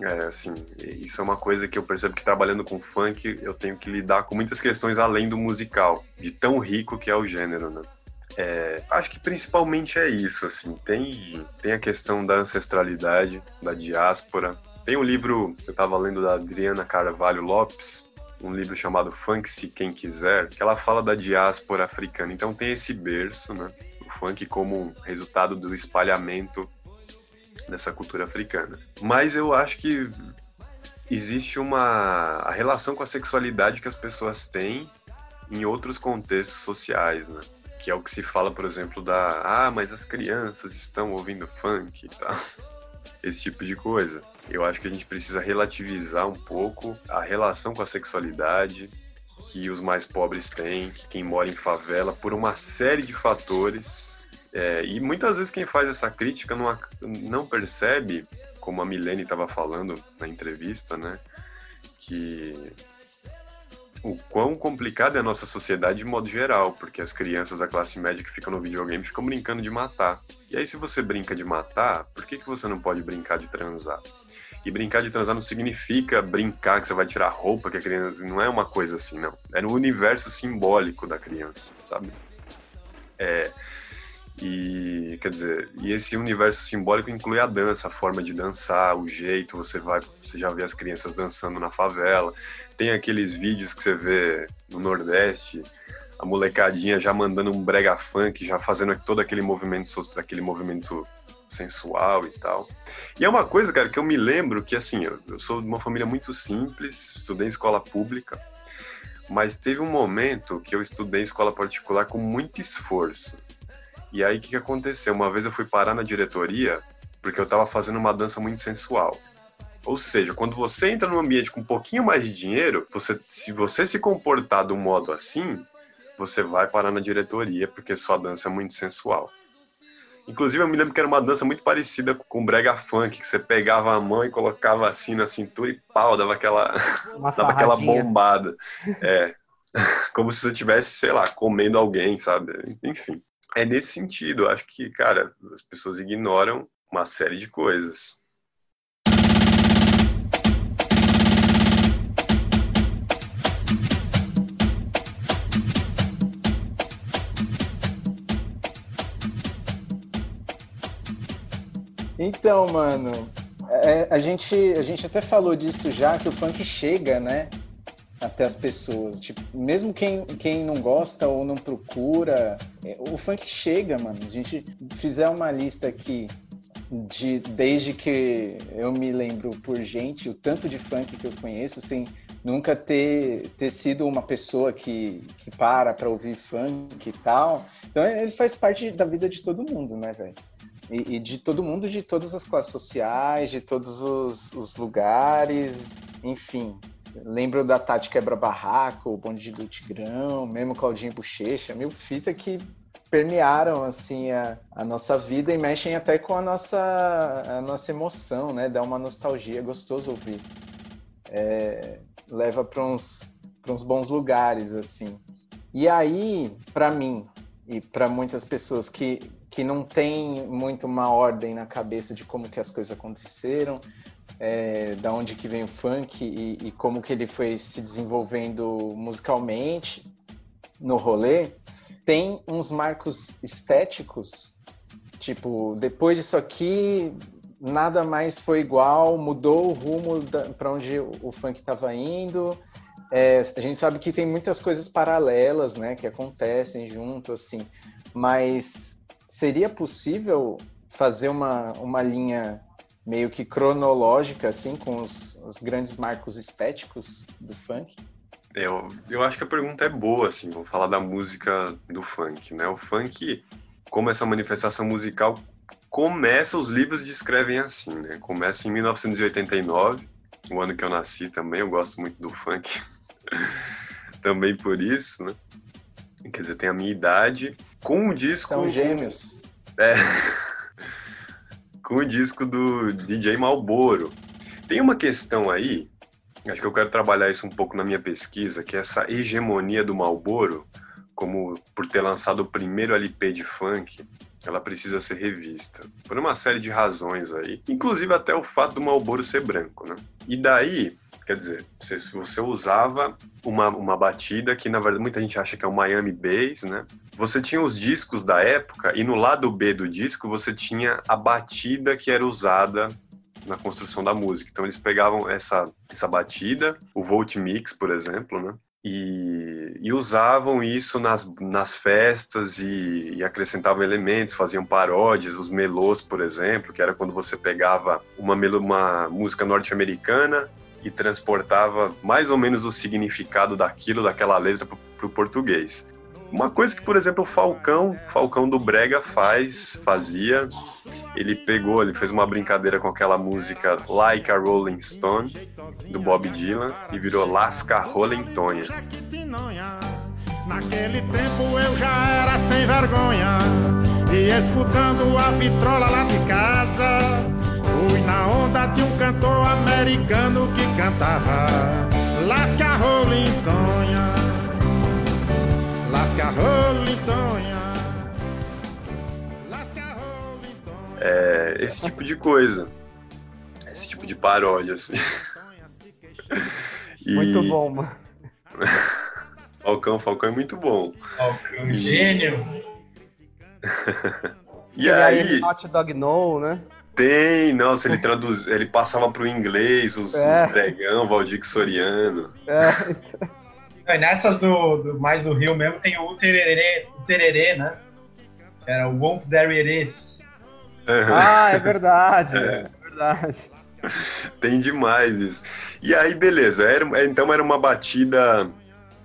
é, assim, isso é uma coisa que eu percebo que trabalhando com funk eu tenho que lidar com muitas questões além do musical, de tão rico que é o gênero, né? É, acho que principalmente é isso, assim, tem, tem a questão da ancestralidade, da diáspora. Tem um livro que eu estava lendo da Adriana Carvalho Lopes, um livro chamado Funk Se Quem Quiser, que ela fala da diáspora africana. Então tem esse berço, né? O funk como resultado do espalhamento dessa cultura africana. Mas eu acho que existe uma a relação com a sexualidade que as pessoas têm em outros contextos sociais, né? Que é o que se fala, por exemplo, da ah, mas as crianças estão ouvindo funk e tal. Esse tipo de coisa. Eu acho que a gente precisa relativizar um pouco a relação com a sexualidade que os mais pobres têm, que quem mora em favela, por uma série de fatores. É, e muitas vezes quem faz essa crítica não, não percebe, como a Milene estava falando na entrevista, né, que o quão complicada é a nossa sociedade de modo geral, porque as crianças da classe média que ficam no videogame ficam brincando de matar. E aí, se você brinca de matar, por que, que você não pode brincar de transar? E brincar de transar não significa brincar que você vai tirar roupa, que a criança. Não é uma coisa assim, não. É no universo simbólico da criança, sabe? É. E quer dizer, e esse universo simbólico inclui a dança, a forma de dançar, o jeito, você vai, você já vê as crianças dançando na favela. Tem aqueles vídeos que você vê no Nordeste, a molecadinha já mandando um brega funk, já fazendo todo aquele movimento, aquele movimento sensual e tal. E é uma coisa, cara, que eu me lembro que assim, eu, eu sou de uma família muito simples, estudei em escola pública, mas teve um momento que eu estudei em escola particular com muito esforço. E aí o que, que aconteceu? Uma vez eu fui parar na diretoria porque eu estava fazendo uma dança muito sensual. Ou seja, quando você entra num ambiente com um pouquinho mais de dinheiro, você, se você se comportar de um modo assim, você vai parar na diretoria porque sua dança é muito sensual. Inclusive, eu me lembro que era uma dança muito parecida com brega funk, que você pegava a mão e colocava assim na cintura e pau, dava aquela, dava aquela bombada. É, como se você estivesse, sei lá, comendo alguém, sabe? Enfim é nesse sentido. Eu acho que, cara, as pessoas ignoram uma série de coisas. Então, mano, é, a, gente, a gente até falou disso já, que o funk chega, né? Até as pessoas. Tipo, mesmo quem, quem não gosta ou não procura, é, o funk chega, mano. A gente fizer uma lista aqui de desde que eu me lembro por gente, o tanto de funk que eu conheço, sem nunca ter, ter sido uma pessoa que, que para para ouvir funk e tal. Então ele faz parte da vida de todo mundo, né, velho? E, e, de todo mundo, de todas as classes sociais, de todos os, os lugares, enfim. Lembro da Tati Quebra-Barraco, o Bonde do Tigrão, mesmo Claudinho Bochecha, mil fita que permearam assim a, a, nossa vida e mexem até com a nossa, a nossa emoção, né? Dá uma nostalgia, é gostoso ouvir. É, leva para uns, uns bons lugares, assim. E aí, para mim e para muitas pessoas que, que não tem muito uma ordem na cabeça de como que as coisas aconteceram, é, da onde que vem o funk e, e, como que ele foi se desenvolvendo musicalmente no rolê, tem uns marcos estéticos, tipo, depois disso aqui nada mais foi igual, mudou o rumo para onde o, funk estava indo. É, a gente sabe que tem muitas coisas paralelas, né, que acontecem junto, assim, mas seria possível fazer uma, uma linha meio que cronológica, assim, com os, os grandes marcos estéticos do funk? Eu, eu acho que a pergunta é boa, assim, vamos falar da música do funk, né? O funk, como essa manifestação musical, começa, os livros descrevem assim, né? Começa em 1989, o ano que eu nasci também, eu gosto muito do funk, também por isso, né? Quer dizer, tem a minha idade, com o disco... São gêmeos. É... com o disco do DJ Malboro. Tem uma questão aí, acho que eu quero trabalhar isso um pouco na minha pesquisa, que é essa hegemonia do Malboro, como por ter lançado o primeiro LP de funk, ela precisa ser revista. Por uma série de razões aí, inclusive até o fato do Malboro ser branco, né? E daí, Quer dizer, você, você usava uma, uma batida que, na verdade, muita gente acha que é o Miami Bass, né? Você tinha os discos da época e no lado B do disco você tinha a batida que era usada na construção da música. Então eles pegavam essa, essa batida, o Volt Mix, por exemplo, né? e, e usavam isso nas, nas festas e, e, acrescentavam elementos, faziam paródias, os melôs, por exemplo, que era quando você pegava uma, uma música norte-americana e transportava mais ou menos o significado daquilo, daquela letra para o português. Uma coisa que, por exemplo, o Falcão, Falcão do Brega faz, fazia, ele pegou, ele fez uma brincadeira com aquela música Like a Rolling Stone, do Bob Dylan, e virou Lasca Rolling Tonha. Naquele tempo eu já era sem vergonha, e escutando a vitrola lá de casa, fui na onda de um cantor americano que cantava Lasca Rolling Tonha. Lasca Rolidonha. Lasca Rolidonha. É, esse tipo de coisa. Esse tipo de paródia, assim. E... Muito bom, mano. Falcão, Falcão é muito bom. Falcão, e... gênio. e aí, aí Hot Dog No, né? Tem, nossa, ele traduz, ele passava pro inglês os, é. os pregão, Valdir Soriano. É, É, nessas do, do, mais do Rio mesmo tem o tererê, o tererê né? Era o Won't There It Is. Ah, é verdade, é. é verdade. Tem demais isso. E aí, beleza. Era, então era uma batida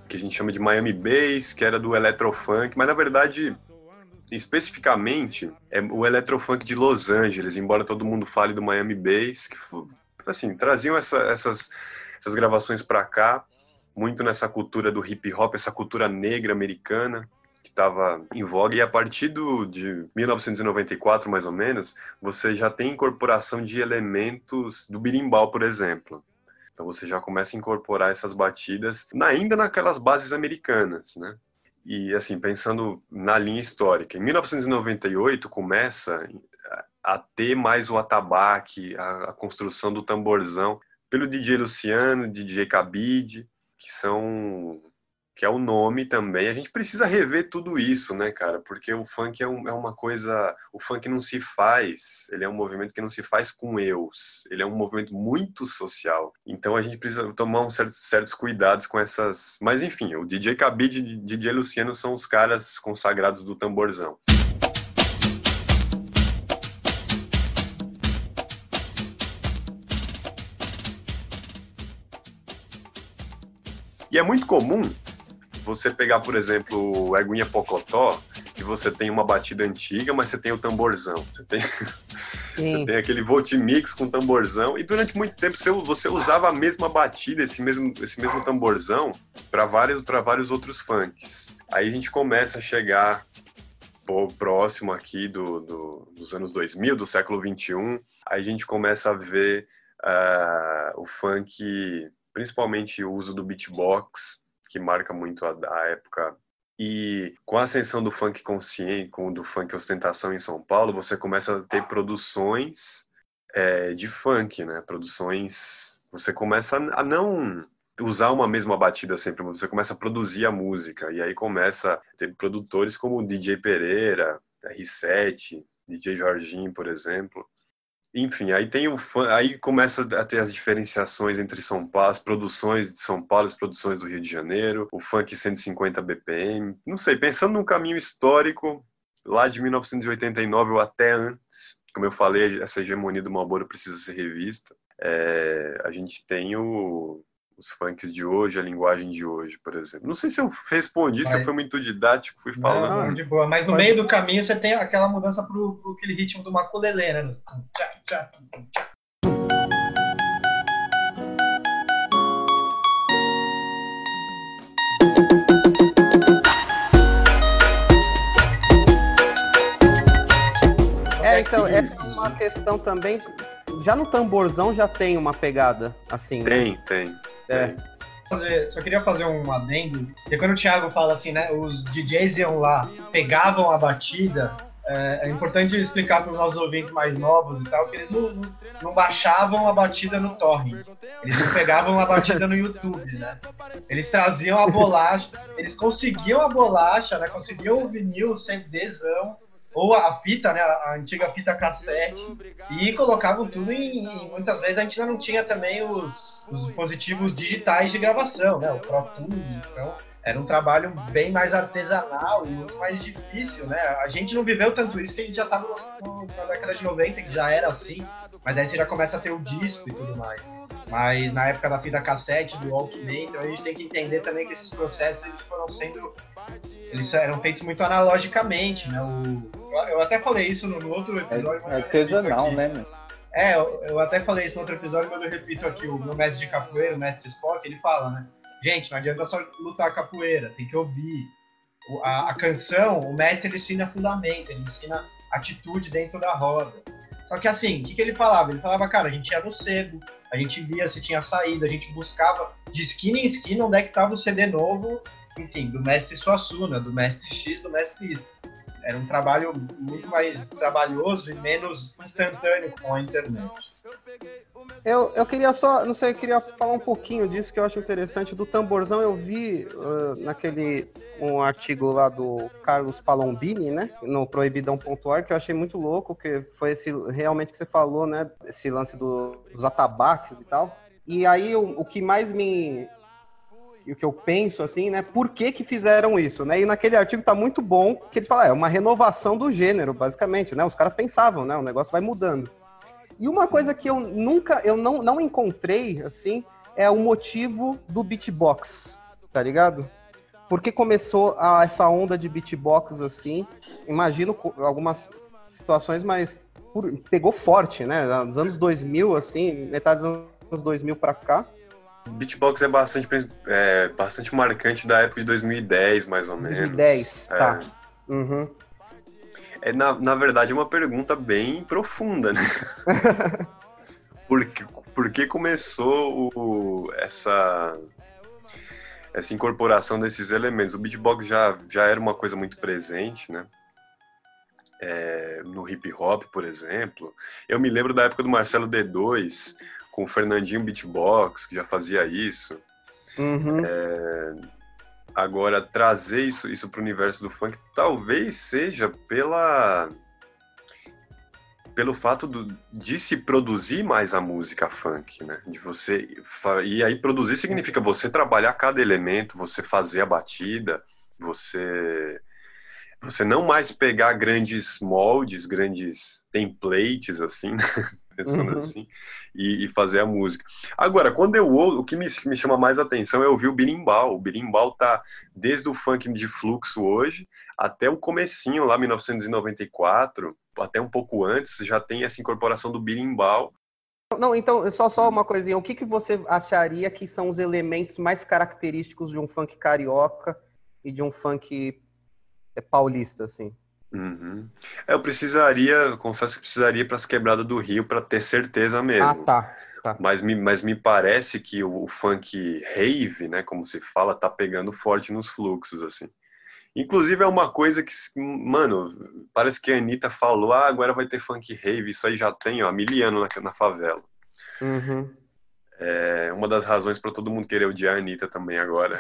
que a gente chama de Miami Bass, que era do Electrofunk, mas na verdade, especificamente, é o Electrofunk de Los Angeles, embora todo mundo fale do Miami Bass, que assim, traziam essa, essas, essas gravações para cá muito nessa cultura do hip hop, essa cultura negra americana que estava em voga. E a partir do, de 1994 mais ou menos você já tem incorporação de elementos do birimbau por exemplo. Então você já começa a incorporar essas batidas ainda naquelas bases americanas né? E assim pensando na linha histórica em 1998 começa a ter mais o atabaque a, a construção do tamborzão pelo DJ Luciano DJ Cabide que são que é o nome também. A gente precisa rever tudo isso, né, cara? Porque o funk é, um, é, uma coisa. O funk não se faz. Ele é um movimento que não se faz com eus. Ele é um movimento muito social. Então a gente precisa tomar um certo, certos cuidados com essas. Mas enfim, o DJ Cabide e DJ Luciano são os caras consagrados do tamborzão. E é muito comum você pegar, por exemplo, o Eguinha Pocotó, que você tem uma batida antiga, mas você tem o tamborzão. Você tem, você tem aquele Voltimix com tamborzão. E durante muito tempo você usava a mesma batida, esse mesmo, esse mesmo tamborzão, para vários, vários outros funks. Aí a gente começa a chegar pô, próximo aqui do, do, dos anos 2000, do século 21. Aí a gente começa a ver uh, o funk principalmente o uso do beatbox, que marca muito a, a época. E com a ascensão do funk consciente, com do funk ostentação em São Paulo, você começa a ter produções é, de funk, né? Produções. Você começa a não usar uma mesma batida sempre, você começa a produzir a música. E aí começa a ter produtores como DJ Pereira, R7, DJ Jorginho, por exemplo, enfim, aí tem o aí começa a ter as diferenciações entre São Paulo, as produções de São Paulo, as produções do Rio de Janeiro, o funk 150 BPM. Não sei, pensando num caminho histórico lá de 1989 ou até antes, como eu falei, essa hegemonia do Marlboro precisa ser revista. É, a gente tem o, os funks de hoje, a linguagem de hoje, por exemplo. Não sei se eu respondi, mas... se eu fui muito didático, fui falando. Não, de boa. Mas no mas... meio do caminho você tem aquela mudança pro, pro aquele ritmo do maculelê, né? É, então, essa é uma questão também. Já no tamborzão já tem uma pegada assim. Tem, né? tem. É. só queria fazer um adendo, porque quando o Thiago fala assim, né, os DJs iam lá, pegavam a batida, é, é importante explicar para os nossos ouvintes mais novos e tal, que eles não, não, baixavam a batida no torrent, eles não pegavam a batida no YouTube, né? Eles traziam a bolacha, eles conseguiam a bolacha, né, conseguiam o vinil, o CDzão, ou a fita, né, a antiga fita cassete, e colocavam tudo em muitas vezes a gente ainda não tinha também os os dispositivos digitais de gravação, né? O Pro Tools, então era um trabalho bem mais artesanal e muito mais difícil, né? A gente não viveu tanto isso que a gente já estava na década de 90, que já era assim, mas aí você já começa a ter o disco e tudo mais. Mas na época da fita cassete, do Walkman, então a gente tem que entender também que esses processos eles foram sendo. Eles eram feitos muito analogicamente, né? O, eu até falei isso no, no outro episódio. É artesanal, né, meu? É, eu, eu, até falei isso no outro episódio, mas eu repito aqui, o meu mestre de capoeira, o mestre Spock, ele fala, né? Gente, não adianta só lutar capoeira, tem que ouvir. O, a, a, canção, o mestre ele ensina fundamento, ele ensina atitude dentro da roda. Só que assim, o que, que ele falava? Ele falava, cara, a gente ia no sebo, a gente via se tinha saída, a gente buscava de esquina em esquina onde é que tava o CD novo, enfim, do mestre Suassuna, do mestre X, do mestre Y. Era um trabalho muito mais trabalhoso e menos instantâneo com a internet. Eu, eu queria só, não sei, eu queria falar um pouquinho disso que eu acho interessante. Do tamborzão eu vi uh, naquele um artigo lá do Carlos Palombini, né, no proibidão.org, que eu achei muito louco, que foi esse realmente que você falou, né, esse lance do, dos atabaques e tal. E aí o, o que mais me o que eu penso assim, né? Por que que fizeram isso, né? E naquele artigo tá muito bom que eles falam, é uma renovação do gênero, basicamente, né? Os caras pensavam, né? O negócio vai mudando. E uma coisa que eu nunca, eu não, não encontrei, assim, é o motivo do beatbox, tá ligado? Por que começou a, essa onda de beatbox, assim? Imagino algumas situações, mas por, pegou forte, né? Nos anos 2000, assim, metade dos anos 2000 para cá. Beatbox é bastante, é, bastante marcante da época de 2010, mais ou menos. 2010, é. tá. Uhum é, na, na verdade, uma pergunta bem profunda, né? por, que, por que começou o, essa, essa incorporação desses elementos? O beatbox já, já era uma coisa muito presente, né? É, no hip hop, por exemplo. Eu me lembro da época do Marcelo D2, com o Fernandinho Beatbox, que já fazia isso. Uhum. É, Agora, trazer isso, isso para o universo do funk talvez seja pela pelo fato do, de se produzir mais a música funk, né? De você e aí produzir significa você trabalhar cada elemento, você fazer a batida, você você não mais pegar grandes moldes, grandes templates assim, né? Pensando uhum. assim, e, e, fazer a música. Agora, quando eu ouço, o que me, me chama mais atenção é ouvir o birimbau. O birimbau tá desde o funk de fluxo hoje até o comecinho lá, 1994, até um pouco antes, já tem essa incorporação do birimbau. Não, então, só, só uma coisinha. O que, que você acharia que são os elementos mais característicos de um funk carioca e de um funk é, paulista, assim? Uhum. É, eu precisaria, confesso que precisaria para as quebradas do Rio para ter certeza mesmo. Ah, tá. tá. Mas, me, mas me parece que o, o, funk rave, né, como se fala, tá pegando forte nos fluxos, assim. Inclusive é uma coisa que, mano, parece que a Anitta falou, ah, agora vai ter funk rave, isso aí já tem, ó, miliano na, na favela. Uhum. É uma das razões para todo mundo querer odiar a Anitta também agora.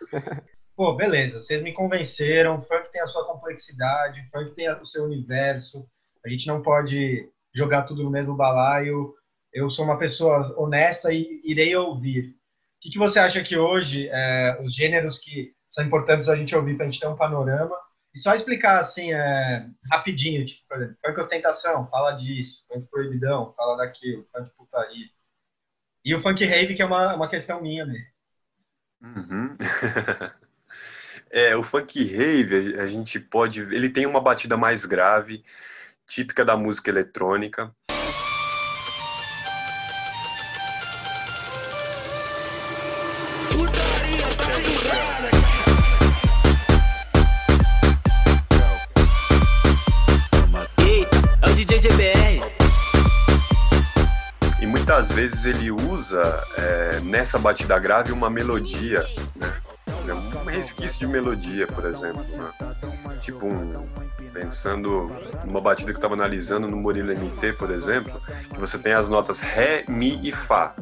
pô, beleza, vocês me convenceram, funk tem a sua complexidade, funk tem o seu universo, a gente não pode jogar tudo no mesmo balaio. Eu sou uma pessoa honesta e irei ouvir. O que, que você acha que hoje, é, os gêneros que são importantes a gente ouvir para a gente ter um panorama, e só explicar assim, é, rapidinho, tipo, por exemplo, funk ostentação, fala disso, funk proibidão, fala daquilo, funk putaria. E o funk rave, que é uma, uma questão minha mesmo. Uhum. É, o funk rave, a gente pode. Ele tem uma batida mais grave, típica da música eletrônica. E muitas vezes ele usa é, nessa batida grave uma melodia, né? Um resquício de melodia, por exemplo. Né? Tipo um. Pensando numa batida que eu estava analisando no Murilo MT, por exemplo, que você tem as notas Ré, Mi e Fá.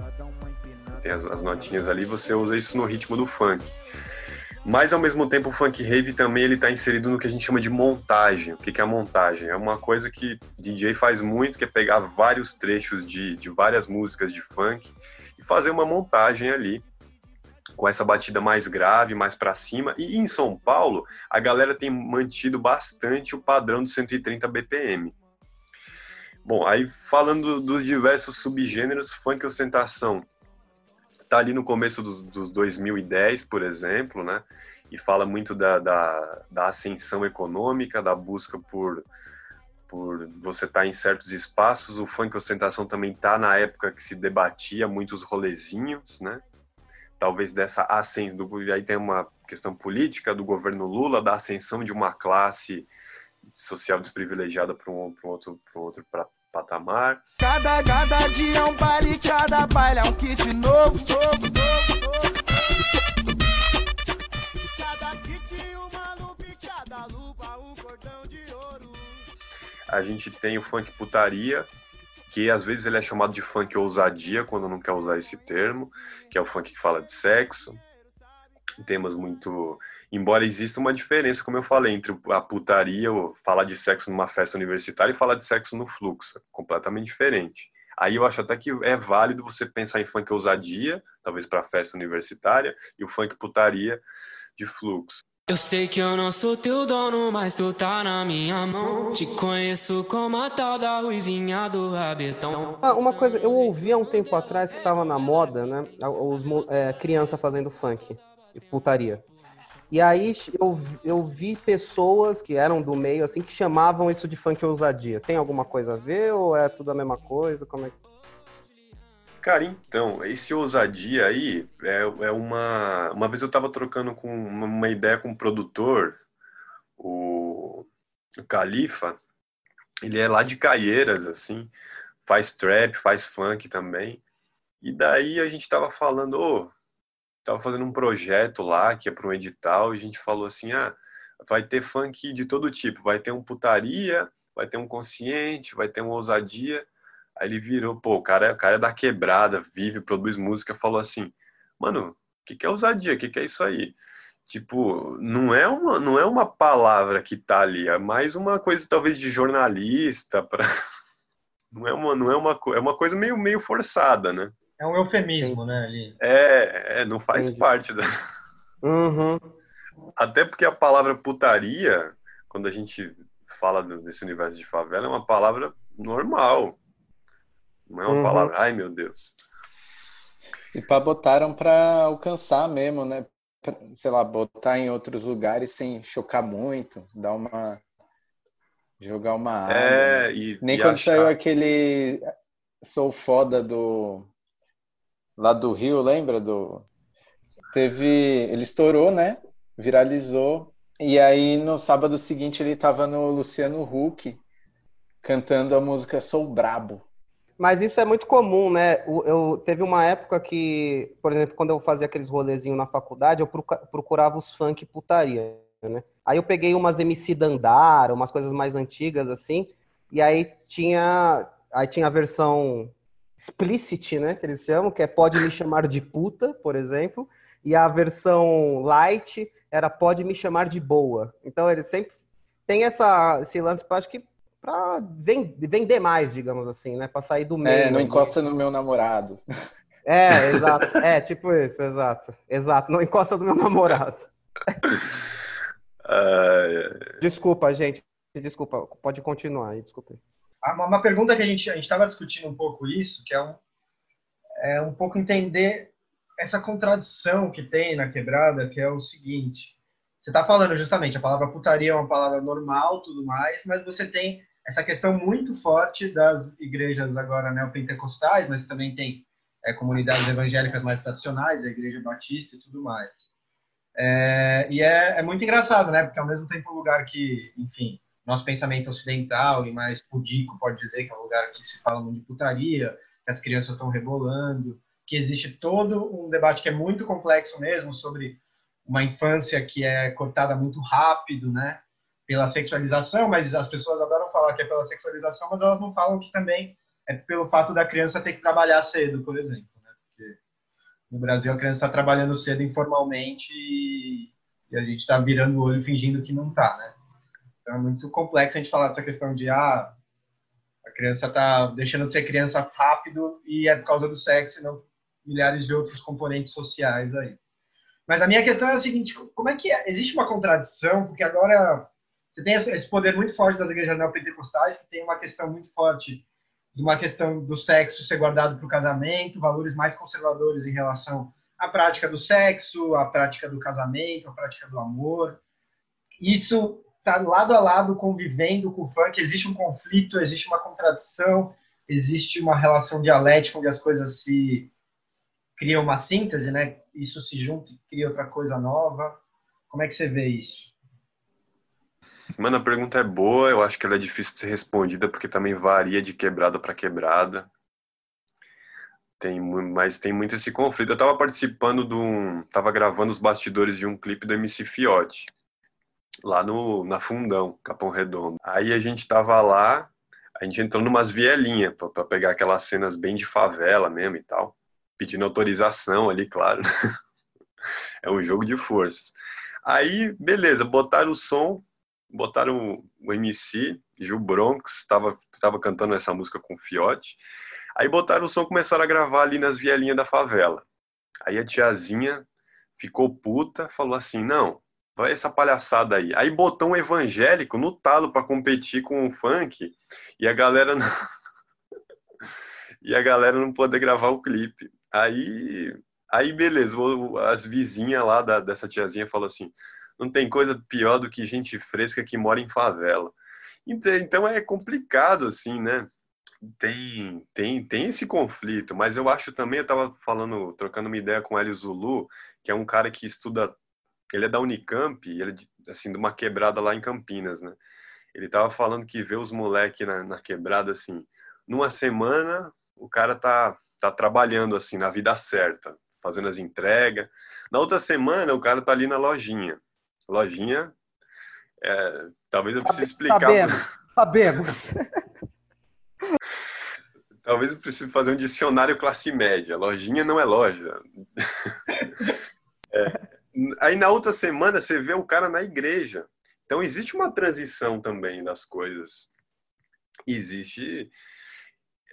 Tem as, as notinhas ali, você usa isso no ritmo do funk. Mas ao mesmo tempo o funk rave também ele está inserido no que a gente chama de montagem. O que, que é a montagem? É uma coisa que DJ faz muito, que é pegar vários trechos de, de várias músicas de funk fazer uma montagem ali com essa batida mais grave, mais para cima. E em São Paulo, a galera tem mantido bastante o padrão de 130 BPM. Bom, aí falando dos diversos subgêneros, funk ostentação tá ali no começo dos, dos 2010, por exemplo, né? E fala muito da, da, da ascensão econômica, da busca por, por você estar tá em certos espaços. O funk ostentação também tá na época que se debatia muitos rolezinhos, né? Talvez dessa ascensão, aí tem uma questão política do governo Lula, da ascensão de uma classe social desprivilegiada para um, um, outro, um outro patamar. Cada, cada dia é um baile, cada baile é um kit novo, novo, novo, novo. Cada kit, uma lupa, cada lupa, um cordão de ouro. A gente tem o funk putaria, que às vezes ele é chamado de funk ousadia, quando não quer usar esse termo, que é o funk que fala de sexo. Temas muito embora exista uma diferença, como eu falei, entre a putaria, ou falar de sexo numa festa universitária e falar de sexo no fluxo, é completamente diferente. Aí eu acho até que é válido você pensar em funk ousadia, talvez para festa universitária, e o funk putaria de fluxo. Eu sei que eu não sou teu dono, mas tu tá na minha mão. Te conheço como a tal da ruivinha do rabetão. Ah, uma coisa, eu ouvi há um tempo atrás que tava na moda, né? Os é, criança fazendo funk, putaria. E aí eu, eu vi pessoas que eram do meio, assim, que chamavam isso de funk ousadia. Tem alguma coisa a ver ou é tudo a mesma coisa? Como é Cara, então, esse ousadia aí é, é uma. Uma vez eu tava trocando com uma, uma ideia com um produtor, o, o Califa. Ele é lá de Caieiras, assim, faz trap, faz funk também. E daí a gente tava falando, oh, tava fazendo um projeto lá, que é para um edital, e a gente falou assim, ah, vai ter funk de todo tipo, vai ter um putaria, vai ter um consciente, vai ter uma ousadia. Aí ele virou, pô, o cara, é, o cara é da quebrada, vive, produz música, falou assim, mano, o que, que é ousadia? O que, que é isso aí? Tipo, não é uma, não é uma palavra que tá ali, é mais uma coisa talvez de jornalista para não é uma não é uma é uma coisa meio meio forçada, né? É um eufemismo, né? Ali. É, é, não faz Entendi. parte da. Uhum. Até porque a palavra putaria, quando a gente fala desse universo de favela, é uma palavra normal. Não é uma uhum. palavra, ai meu Deus. Se pá, botaram para alcançar mesmo, né? Pra, sei lá, botar em outros lugares sem chocar muito, dar uma. jogar uma. É, né? e, Nem e quando achar... saiu aquele Sou Foda do lá do Rio, lembra do teve, ele estourou, né? Viralizou e aí no sábado seguinte ele tava no Luciano Huck cantando a música Sou Brabo. Mas isso é muito comum, né? Eu, teve uma época que, por exemplo, quando eu fazia aqueles rolezinhos na faculdade, eu procurava os funk putaria, né? Aí eu peguei umas MC Dandara, umas coisas mais antigas assim, e aí tinha aí tinha a versão explicit, né, que eles chamam, que é pode me chamar de puta, por exemplo, e a versão light era pode me chamar de boa. Então eles sempre tem essa esse lance, acho que para vender mais, digamos assim, né, para sair do meio. É, não encosta no meu namorado. É, exato. É, tipo isso, exato. Exato, não encosta no meu namorado. Desculpa, gente. Desculpa, pode continuar aí, desculpa. Uma pergunta que a gente a estava discutindo um pouco isso, que é um, é um pouco entender essa contradição que tem na quebrada, que é o seguinte: você está falando justamente a palavra putaria é uma palavra normal, tudo mais, mas você tem essa questão muito forte das igrejas agora neopentecostais, mas também tem é, comunidades evangélicas mais tradicionais, a igreja batista e tudo mais. É, e é, é muito engraçado, né? Porque ao mesmo tempo um lugar que, enfim, nosso pensamento ocidental e mais pudico pode dizer que é um lugar que se fala muito de putaria, que as crianças estão rebolando, que existe todo um debate que é muito complexo mesmo sobre uma infância que é cortada muito rápido, né? Pela sexualização, mas as pessoas adoram falar que é pela sexualização, mas elas não falam que também é pelo fato da criança ter que trabalhar cedo, por exemplo, né? Porque no Brasil a criança está trabalhando cedo informalmente e, e a gente está virando o olho fingindo que não está, né? Então é muito complexo a gente falar dessa questão de ah, a criança está deixando de ser criança rápido e é por causa do sexo e não, milhares de outros componentes sociais aí. Mas a minha questão é a seguinte: como é que é? existe uma contradição? Porque agora você tem esse poder muito forte das igrejas neopentecostais, que tem uma questão muito forte de uma questão do sexo ser guardado para o casamento, valores mais conservadores em relação à prática do sexo, à prática do casamento, à prática do amor. Isso está lado a lado convivendo com o funk. Existe um conflito, existe uma contradição, existe uma relação dialética onde as coisas se criam uma síntese, né? Isso se junta e cria outra coisa nova. Como é que você vê isso? Mano, a pergunta é boa, eu acho que ela é difícil de ser respondida porque também varia de quebrada para quebrada. Tem, mas tem muito esse conflito. Eu tava participando de um. Tava gravando os bastidores de um clipe do MC Fiote, lá no, na Fundão, Capão Redondo. Aí a gente tava lá, a gente entrou numas vielinhas para pegar aquelas cenas bem de favela mesmo e tal, pedindo autorização ali, claro. é um jogo de forças. Aí, beleza, botaram o som, botaram o MC, Gil Bronx, estava tava cantando essa música com o Fiote. Aí botaram o som, começaram a gravar ali nas vielinhas da favela. Aí a tiazinha ficou puta, falou assim: "Não, vai essa palhaçada aí". Aí botou um evangélico no talo para competir com o funk e a galera não... e a galera não poder gravar o clipe. Aí aí beleza, as vizinhas lá da, dessa tiazinha falou assim: não tem coisa pior do que gente fresca que mora em favela. Então, é complicado, assim, né? Tem, tem, tem esse conflito, mas eu acho também, eu estava falando, trocando uma ideia com o Hélio Zulu, que é um cara que estuda, ele é da Unicamp, ele é, assim, de uma quebrada lá em Campinas, né? Ele estava falando que vê os moleques na, na quebrada, assim, numa semana o cara tá, tá trabalhando, assim, na vida certa, fazendo as entregas. Na outra semana o cara tá ali na lojinha lojinha. É, talvez eu precise explicar. Sabemos. Sabemos. talvez eu precise fazer um dicionário classe média. Lojinha não é loja. É, aí na outra semana você vê o cara na igreja. Então existe uma transição também das coisas. Existe.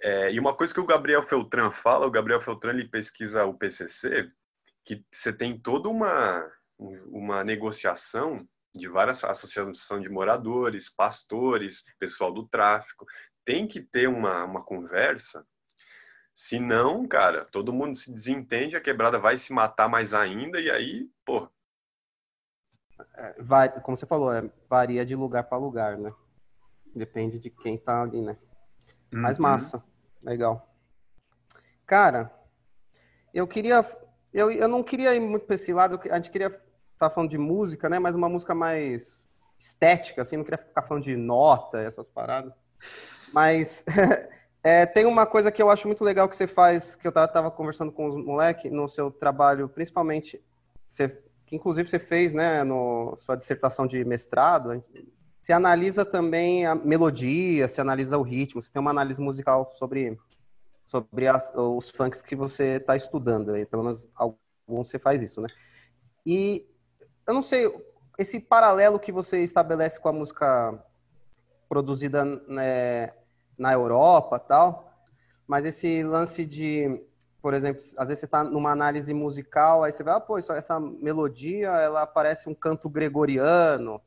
É, e uma coisa que o Gabriel Feltran fala, o Gabriel Feltran ele pesquisa o PCC, que você tem toda uma uma negociação de várias associações de moradores, pastores, pessoal do tráfico. Tem que ter uma, uma conversa. Senão, cara, todo mundo se desentende, a quebrada vai se matar mais ainda, e aí, pô. É, vai, como você falou, é, varia de lugar para lugar, né? Depende de quem tá ali, né? Uhum. Mas massa. Legal. Cara, eu queria. Eu, eu não queria ir muito para esse lado, a gente queria tá falando de música, né? Mas uma música mais estética, assim, não queria ficar falando de nota, essas paradas. Mas é, tem uma coisa que eu acho muito legal que você faz, que eu tava, conversando com os moleques no seu trabalho, principalmente, você, que inclusive você fez, né, no sua dissertação de mestrado, você analisa também a melodia, você analisa o ritmo, você tem uma análise musical sobre, sobre as, os funks que você está estudando, aí, pelo menos alguns você faz isso, né? E eu não sei, esse paralelo que você estabelece com a música produzida né, na Europa tal, mas esse lance de, por exemplo, às vezes você está numa análise musical, aí você vai, ah, pô, essa melodia, ela parece um canto gregoriano,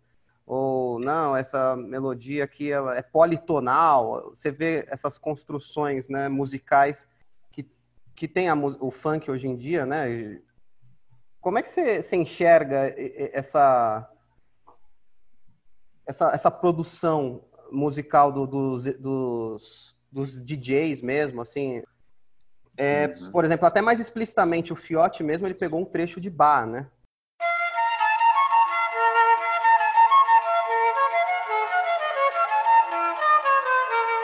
ou não, essa melodia aqui ela é politonal, você vê essas construções né, musicais que, que tem a, o funk hoje em dia, né, como é que você, você enxerga essa, essa, essa produção musical do, dos, dos, dos DJs mesmo, assim? É, uhum. Por exemplo, até mais explicitamente, o Fiote mesmo, ele pegou um trecho de bar, né?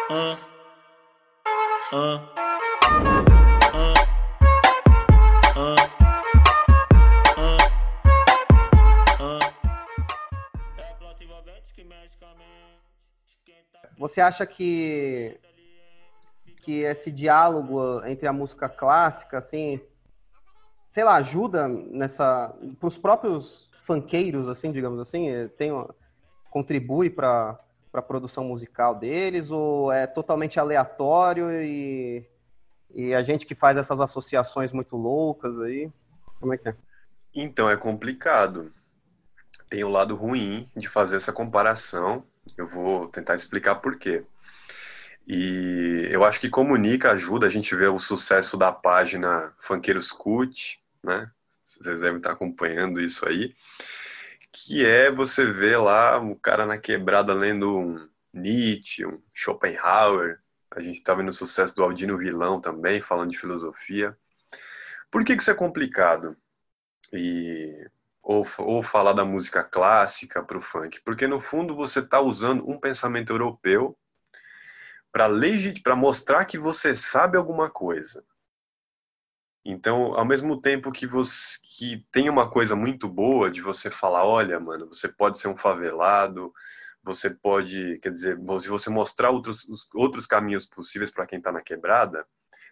Uh. Uh. Você acha que que esse diálogo entre a música clássica, assim, sei lá, ajuda nessa para os próprios funkeiros, assim, digamos assim, tem contribui para para a produção musical deles ou é totalmente aleatório e E a gente que faz essas associações muito loucas aí, como é que é? Então, é complicado. Tem o lado ruim de fazer essa comparação. Eu vou tentar explicar por quê. E eu acho que comunica, ajuda a gente ver o sucesso da página Funkeiros Cut, né? Vocês devem estar acompanhando isso aí. Que é você ver lá o cara na quebrada lendo um Nietzsche, um Schopenhauer. A gente está vendo o sucesso do Aldino Vilão também, falando de filosofia. Por que, que isso é complicado? E ou, ou falar da música clássica para o funk, porque no fundo você está usando um pensamento europeu para mostrar que você sabe alguma coisa. Então, ao mesmo tempo que você que tem uma coisa muito boa de você falar, olha, mano, você pode ser um favelado, você pode, quer dizer, se você mostrar outros, outros caminhos possíveis para quem está na quebrada,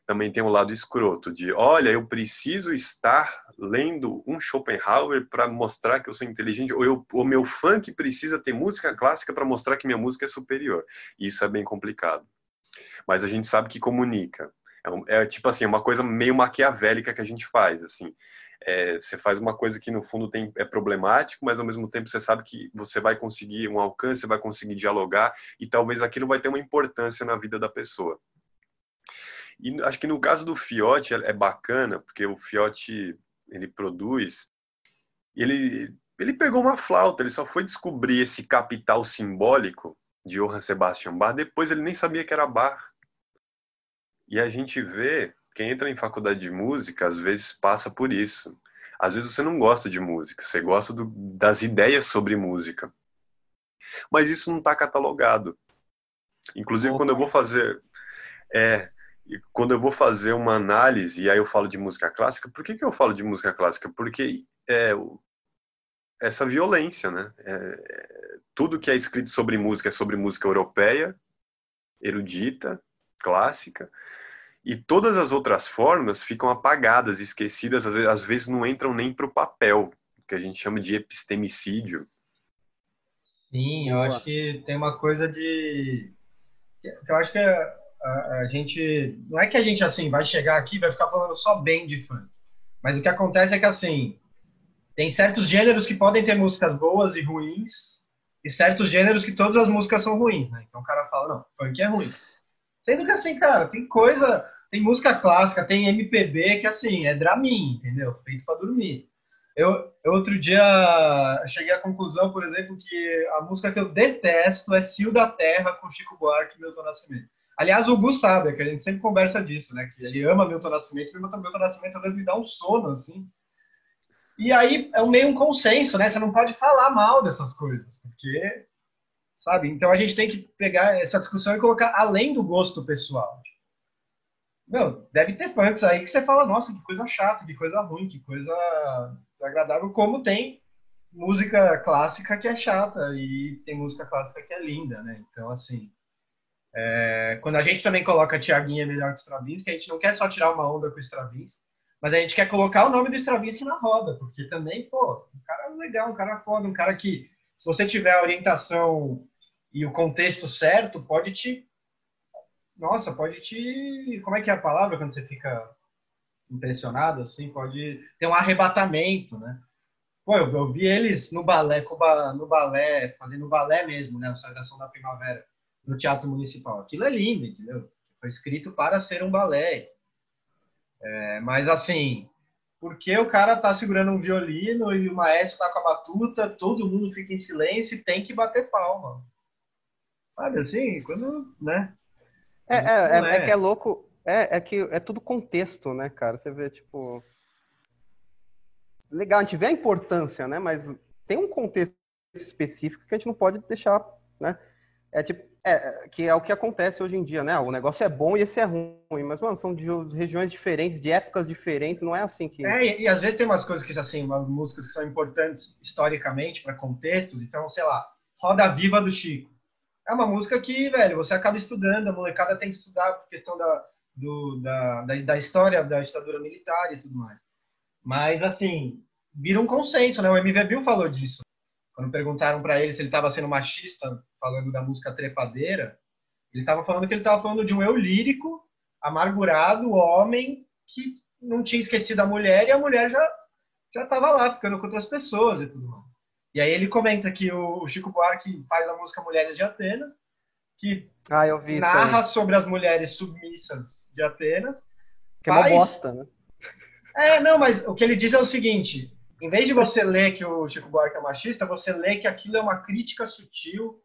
também tem um lado escroto de, olha, eu preciso estar lendo um Schopenhauer para mostrar que eu sou inteligente, ou o meu funk precisa ter música clássica para mostrar que minha música é superior. E isso é bem complicado. Mas a gente sabe que comunica. É, é tipo assim, uma coisa meio maquiavélica que a gente faz, assim. É, você faz uma coisa que no fundo tem, é problemático, mas ao mesmo tempo você sabe que você vai conseguir um alcance, vai conseguir dialogar e talvez aquilo vai ter uma importância na vida da pessoa. E acho que no caso do Fiote é, é bacana, porque o Fiote ele produz, ele, ele pegou uma flauta, ele só foi descobrir esse capital simbólico de Johann Sebastian Bach, depois ele nem sabia que era Bach. E a gente vê, quem entra em faculdade de música, às vezes passa por isso. Às vezes você não gosta de música, você gosta do, das ideias sobre música. Mas isso não está catalogado. Inclusive, quando eu vou fazer. É, e quando eu vou fazer uma análise, e aí eu falo de música clássica, por que, que eu falo de música clássica? Porque é essa violência, né? É, tudo que é escrito sobre música é sobre música europeia, erudita, clássica, e todas as outras formas ficam apagadas, esquecidas, às vezes não entram nem para o papel, que a gente chama de epistemicídio. Sim, eu acho que tem uma coisa de. Eu acho que é a, a, gente. Não é que a gente, assim, vai chegar aqui e vai ficar falando só bem de funk. Mas o que acontece é que, assim, tem certos gêneros que podem ter músicas boas e ruins, e certos gêneros que todas as músicas são ruins, né? Então o cara fala, não, funk é ruim. Sendo que, assim, cara, tem coisa. Tem música clássica, tem MPB que, assim, é Dramin, entendeu? Feito para dormir. Eu, eu, outro dia cheguei à conclusão, por exemplo, que a música que eu detesto é Cio da Terra com Chico Buarque e Milton Nascimento. Aliás, o Gu sabe, é que a gente sempre conversa disso, né? Que ele ama Milton Nascimento, e Milton, Milton Nascimento às vezes me dá um sono, assim. E aí é meio um consenso, né? Você não pode falar mal dessas coisas, porque, sabe? Então a gente tem que pegar essa discussão e colocar além do gosto pessoal. Meu, deve ter punks aí que você fala, nossa, que coisa chata, que coisa ruim, que coisa agradável, como tem música clássica que é chata e tem música clássica que é linda, né? Então, assim, é, quando a gente também coloca Tiaguinha melhor que Stravinsky, a gente não quer só tirar uma onda com o Stravinsky, mas a gente quer colocar o nome do Stravinsky na roda, porque também, pô, um cara legal, um cara foda, um cara que, se você tiver a orientação e o contexto certo, pode te. Nossa, pode te. Como é que é a palavra quando você fica impressionado, assim? Pode ter um arrebatamento, né? Pô, eu, eu vi eles no balé, no balé, fazendo balé mesmo, né? O Sagração da Primavera no Teatro Municipal. Aquilo é lindo, entendeu? Foi escrito para ser um balé. É, mas assim, porque o cara tá segurando um violino e o maestro tá com a batuta, todo mundo fica em silêncio e tem que bater palma. Sabe assim, quando, né? É, é, é, é, que é louco, é, é que é tudo contexto, né, cara? Você vê, tipo. Legal, a gente vê a importância, né? Mas tem um contexto específico que a gente não pode deixar, né? É tipo, é, que é o que acontece hoje em dia, né? O negócio é bom e esse é ruim, mas, mano, são de regiões diferentes, de épocas diferentes, não é assim que. É, e, e às vezes tem umas coisas que, assim, umas músicas que são importantes historicamente para contextos, então, sei lá, Roda Viva do Chico. É uma música que, velho, você acaba estudando, a molecada tem que estudar por questão da, do, da, da, da história da ditadura militar e tudo mais. Mas, assim, vira um consenso, né? O MV Bill falou disso. Quando perguntaram para ele se ele estava sendo machista, falando da música trepadeira, ele estava falando que ele estava falando de um eu lírico amargurado homem que não tinha esquecido a mulher e a mulher já já estava lá ficando com outras pessoas e tudo mais. E aí ele comenta que o Chico Buarque faz a música Mulheres de Atenas, que ah, narra sobre as mulheres submissas de Atenas. Que faz... é uma bosta, né? É, não, mas o que ele diz é o seguinte: em vez de você ler que o Chico Buarque é machista, você lê que aquilo é uma crítica sutil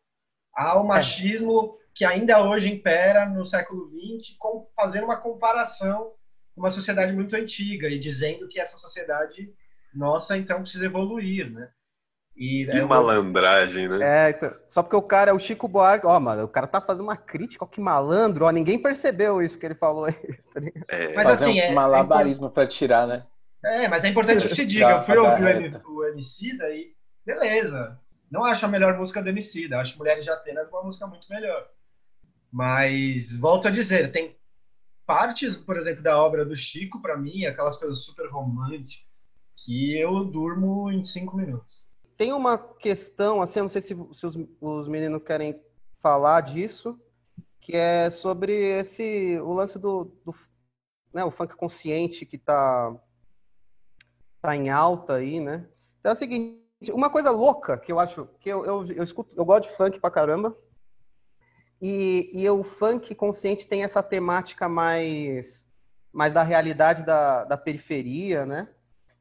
ao machismo é. que ainda hoje impera no século XX, com, fazendo uma comparação com uma sociedade muito antiga e dizendo que essa sociedade nossa então precisa evoluir, né? E, que é, malandragem, né? É, então, só porque o cara é o Chico Buarque, ó, mano, o cara tá fazendo uma crítica, ó, que malandro, ó, ninguém percebeu isso que ele falou aí. Tá é. Mas Fazer assim, um é, malabarismo é para tirar, né? É, mas é importante que se diga, eu fui ouvir o, MC daí, beleza. Não acho a melhor música do MC, acho Mulheres de Atenas uma música muito melhor. Mas volto a dizer, tem partes, por exemplo, da obra do Chico para mim, aquelas coisas super românticas, que eu durmo em cinco minutos. Tem uma questão, assim, eu não sei se, se os, os meninos querem falar disso, que é sobre esse o lance do, do né, o funk consciente que está tá em alta aí, né? Então é o seguinte, uma coisa louca que eu acho, que eu, eu, eu escuto, eu gosto de funk pra caramba, e, e o funk consciente tem essa temática mais, mais da realidade da, da periferia, né?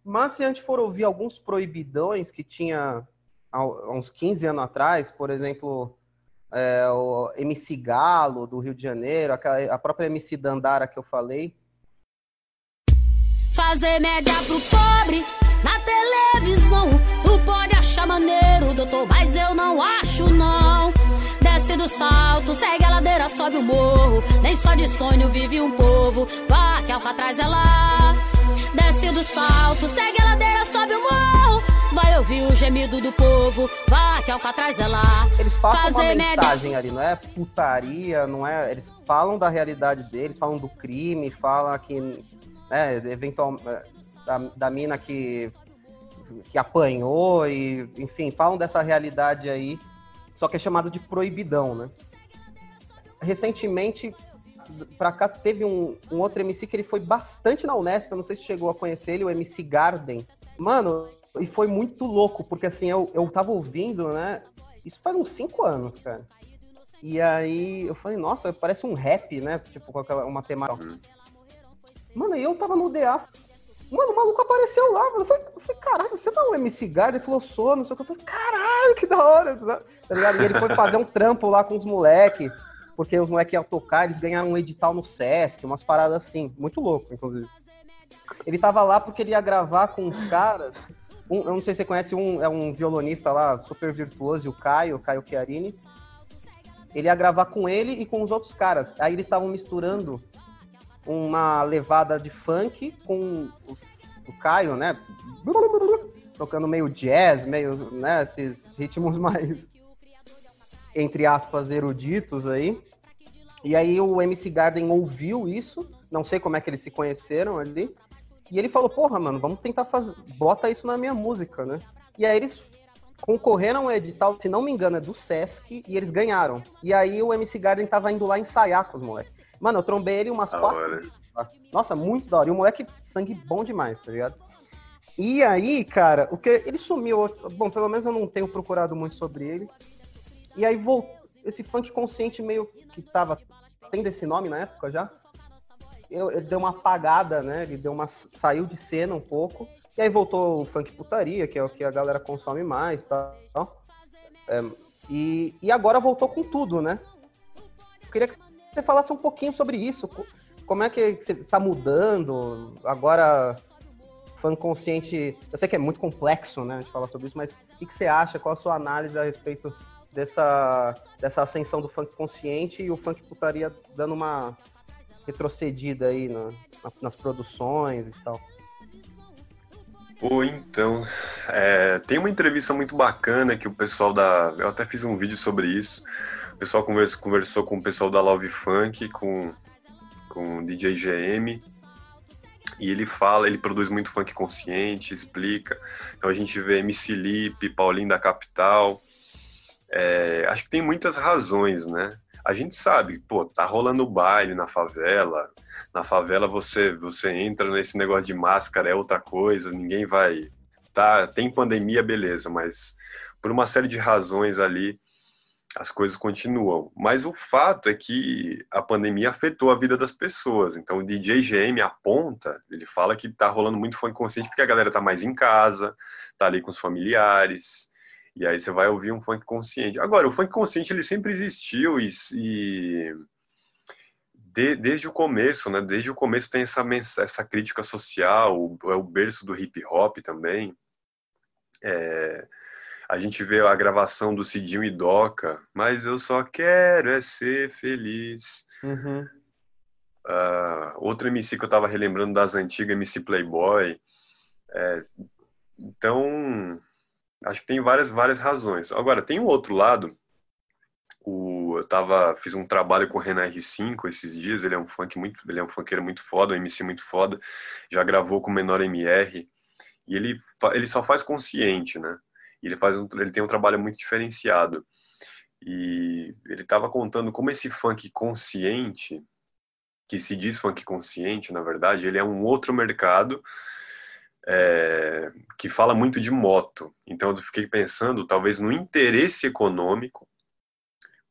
Mas se a gente for ouvir alguns proibidões que tinha há uns 15 anos atrás, por exemplo, é, o MC Galo do Rio de Janeiro, a própria MC Dandara que eu falei, Fazer média pro pobre na televisão. Tu pode achar maneiro, doutor, mas eu não acho não. Desce do salto, segue a ladeira, sobe o morro. Nem só de sonho vive um povo. Vá que Alcatraz é lá. Desce do salto, segue a ladeira, sobe o morro. Vai ouvir o gemido do povo. Vá que Alcatraz é lá. Eles passam Fazer uma mensagem ali, não é putaria, não é. Eles falam da realidade deles, falam do crime, falam que né, eventual, da, da mina que, que apanhou e, enfim, falam dessa realidade aí, só que é chamado de proibidão, né? Recentemente, pra cá teve um, um outro MC que ele foi bastante na Unesp, eu não sei se chegou a conhecer ele, o MC Garden. Mano, e foi muito louco, porque assim, eu, eu tava ouvindo, né? Isso faz uns cinco anos, cara. E aí eu falei, nossa, parece um rap, né? Tipo, com aquela, uma temática. Uhum. Mano, eu tava no DA. Mano, o maluco apareceu lá. Eu falei, eu falei caralho, você tá um MC Guard? Ele falou, sou, não sei o que. Eu falei, caralho, que da hora. Tá ligado? E ele foi fazer um trampo lá com os moleques, porque os moleques iam tocar, eles ganharam um edital no Sesc, umas paradas assim. Muito louco, inclusive. Ele tava lá porque ele ia gravar com os caras. Um, eu não sei se você conhece, um, é um violonista lá, super virtuoso, o Caio, Caio Chiarini. Ele ia gravar com ele e com os outros caras. Aí eles estavam misturando uma levada de funk com o, o Caio, né? Tocando meio jazz, meio, né? Esses ritmos mais, entre aspas, eruditos aí. E aí o MC Garden ouviu isso, não sei como é que eles se conheceram ali. E ele falou, porra, mano, vamos tentar fazer. Bota isso na minha música, né? E aí eles concorreram ao edital, se não me engano, é do Sesc, e eles ganharam. E aí o MC Garden tava indo lá ensaiar com os moleques. Mano, eu trombei ele umas da quatro vezes. Nossa, muito da hora. E o moleque, sangue bom demais, tá ligado? E aí, cara, o que ele sumiu. Bom, pelo menos eu não tenho procurado muito sobre ele. E aí voltou. Esse funk consciente meio que tava tendo esse nome na época já. Eu, ele deu uma apagada, né? Ele deu uma. saiu de cena um pouco. E aí voltou o funk putaria, que é o que a galera consome mais tal. É, e, e agora voltou com tudo, né? Eu queria que você falasse um pouquinho sobre isso. Como é que você está mudando? Agora, fã consciente. Eu sei que é muito complexo, né, de falar sobre isso, mas o que você acha? Qual a sua análise a respeito dessa, dessa ascensão do funk consciente e o funk putaria dando uma retrocedida aí na, nas produções e tal? Pô, então, é, tem uma entrevista muito bacana que o pessoal da. Eu até fiz um vídeo sobre isso pessoal conversou, com o pessoal da Love Funk, com, com o DJ GM, e ele fala, ele produz muito funk consciente, explica. Então a gente vê MC Lipe, Paulinho da Capital. É, acho que tem muitas razões, né? a gente sabe, pô, tá rolando baile na favela. Na favela você você entra nesse negócio de máscara é outra coisa, ninguém vai tá, tem pandemia, beleza, mas por uma série de razões ali as coisas continuam. Mas o fato é que a pandemia afetou a vida das pessoas. Então o DJ GM aponta, ele fala que tá rolando muito funk consciente porque a galera tá mais em casa, tá ali com os familiares. E aí você vai ouvir um funk consciente. Agora, o funk consciente ele sempre existiu e, e de, desde o começo, né? Desde o começo tem essa essa crítica social, é o berço do hip hop também. É, a gente vê a gravação do Cidinho e Doca, mas eu só quero é ser feliz. Uhum. Uh, outro MC que eu tava relembrando das antigas, MC Playboy. É, então, acho que tem várias, várias razões. Agora, tem um outro lado. O, eu tava, fiz um trabalho com o Renan R5 esses dias. Ele é um funk muito, ele é um funkeiro muito foda, um MC muito foda. Já gravou com o Menor MR. E ele, ele só faz consciente, né? Ele faz um, ele tem um trabalho muito diferenciado. E ele estava contando como esse funk consciente, que se diz funk consciente, na verdade, ele é um outro mercado é, que fala muito de moto. Então eu fiquei pensando, talvez, no interesse econômico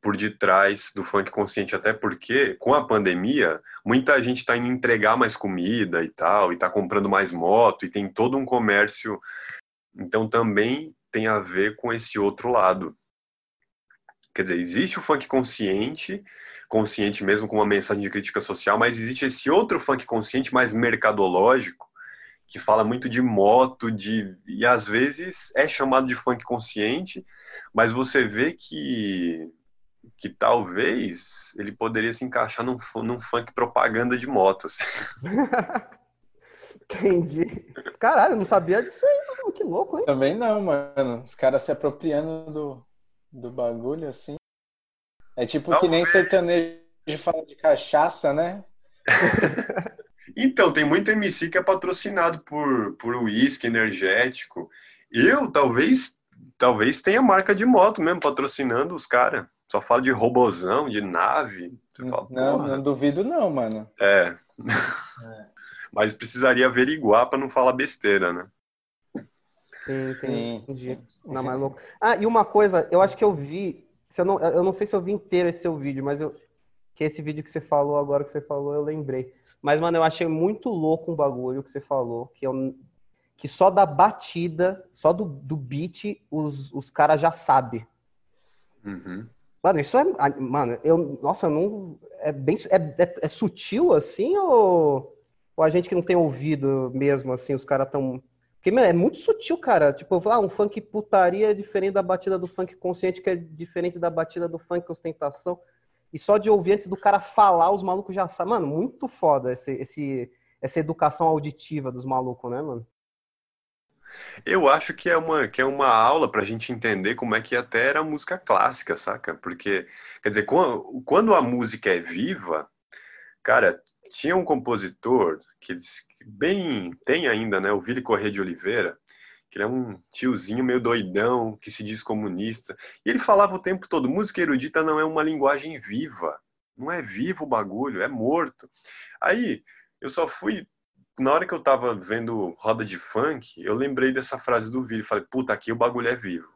por detrás do funk consciente, até porque com a pandemia muita gente está indo entregar mais comida e tal, e está comprando mais moto, e tem todo um comércio. Então também tem a ver com esse outro lado. Quer dizer, existe o funk consciente, consciente mesmo com uma mensagem de crítica social, mas existe esse outro funk consciente mais mercadológico, que fala muito de moto, de e às vezes é chamado de funk consciente, mas você vê que que talvez ele poderia se encaixar num, num funk propaganda de motos. Entendi. Caralho, não sabia disso aí, mano. Que louco, hein? Também não, mano. Os caras se apropriando do, do bagulho, assim. É tipo não, que nem é... sertanejo fala de cachaça, né? então, tem muito MC que é patrocinado por por uísque energético. Eu, talvez, talvez tenha marca de moto mesmo patrocinando os caras. Só fala de robozão, de nave. Fala, não, não duvido não, mano. É. é mas precisaria averiguar para não falar besteira, né? Entendi. Não, mas louco. Ah, e uma coisa, eu acho que eu vi, se eu, não, eu não sei se eu vi inteiro esse seu vídeo, mas eu, que esse vídeo que você falou agora que você falou, eu lembrei. Mas, mano, eu achei muito louco um bagulho que você falou, que, eu, que só da batida, só do, do beat, os, os caras já sabem. Uhum. Mano, isso é. Mano, eu. Nossa, não. É bem. É, é, é sutil assim ou ou a gente que não tem ouvido mesmo, assim, os caras tão. Porque, é muito sutil, cara. Tipo, ah, um funk putaria é diferente da batida do funk consciente, que é diferente da batida do funk ostentação. E só de ouvir antes do cara falar, os malucos já sabem. Mano, muito foda esse, esse, essa educação auditiva dos malucos, né, mano? Eu acho que é uma, que é uma aula pra gente entender como é que até era a música clássica, saca? Porque, quer dizer, quando a música é viva, cara, tinha um compositor que bem tem ainda, né, o Vili Corrêa de Oliveira, que ele é um tiozinho meio doidão, que se diz comunista. E ele falava o tempo todo: música erudita não é uma linguagem viva. Não é vivo o bagulho, é morto. Aí, eu só fui. Na hora que eu tava vendo roda de funk, eu lembrei dessa frase do Vili. Falei: puta, aqui o bagulho é vivo.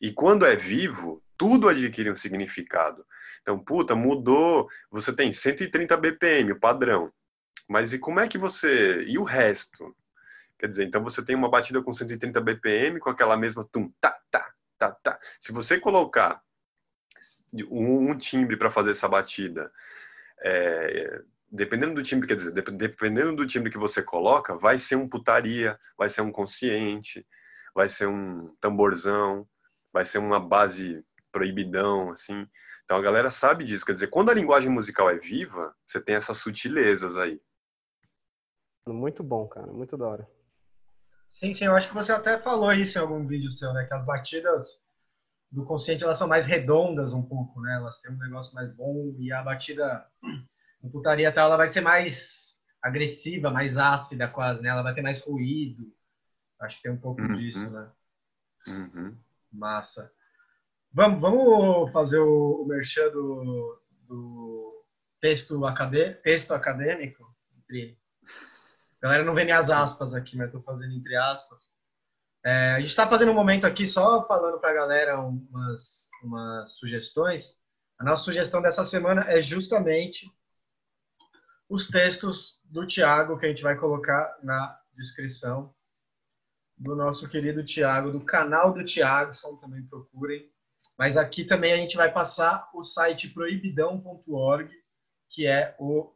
E quando é vivo, tudo adquire um significado. Então, puta, mudou. Você tem 130 BPM, o padrão. Mas e como é que você. E o resto? Quer dizer, então você tem uma batida com 130 BPM, com aquela mesma tum, tá, tá, tá, tá. Se você colocar um, um timbre para fazer essa batida, é, dependendo do timbre, quer dizer, dependendo do timbre que você coloca, vai ser um putaria, vai ser um consciente, vai ser um tamborzão, vai ser uma base proibidão, assim. Então a galera sabe disso. Quer dizer, quando a linguagem musical é viva, você tem essas sutilezas aí. Muito bom, cara. Muito da hora. Sim, sim. Eu acho que você até falou isso em algum vídeo seu, né? Que as batidas do consciente elas são mais redondas um pouco, né? Elas têm um negócio mais bom e a batida no putaria tal, ela vai ser mais agressiva, mais ácida quase, né? Ela vai ter mais ruído. Acho que tem um pouco uhum. disso, né? Uhum. Massa. Vamos, vamos fazer o, o merchan do, do texto, acadê, texto acadêmico. Entre... A galera não vê minhas aspas aqui, mas estou fazendo entre aspas. É, a gente está fazendo um momento aqui só falando para a galera umas, umas sugestões. A nossa sugestão dessa semana é justamente os textos do Tiago que a gente vai colocar na descrição do nosso querido Tiago, do canal do Tiago, também procurem. Mas aqui também a gente vai passar o site proibidão.org, que é o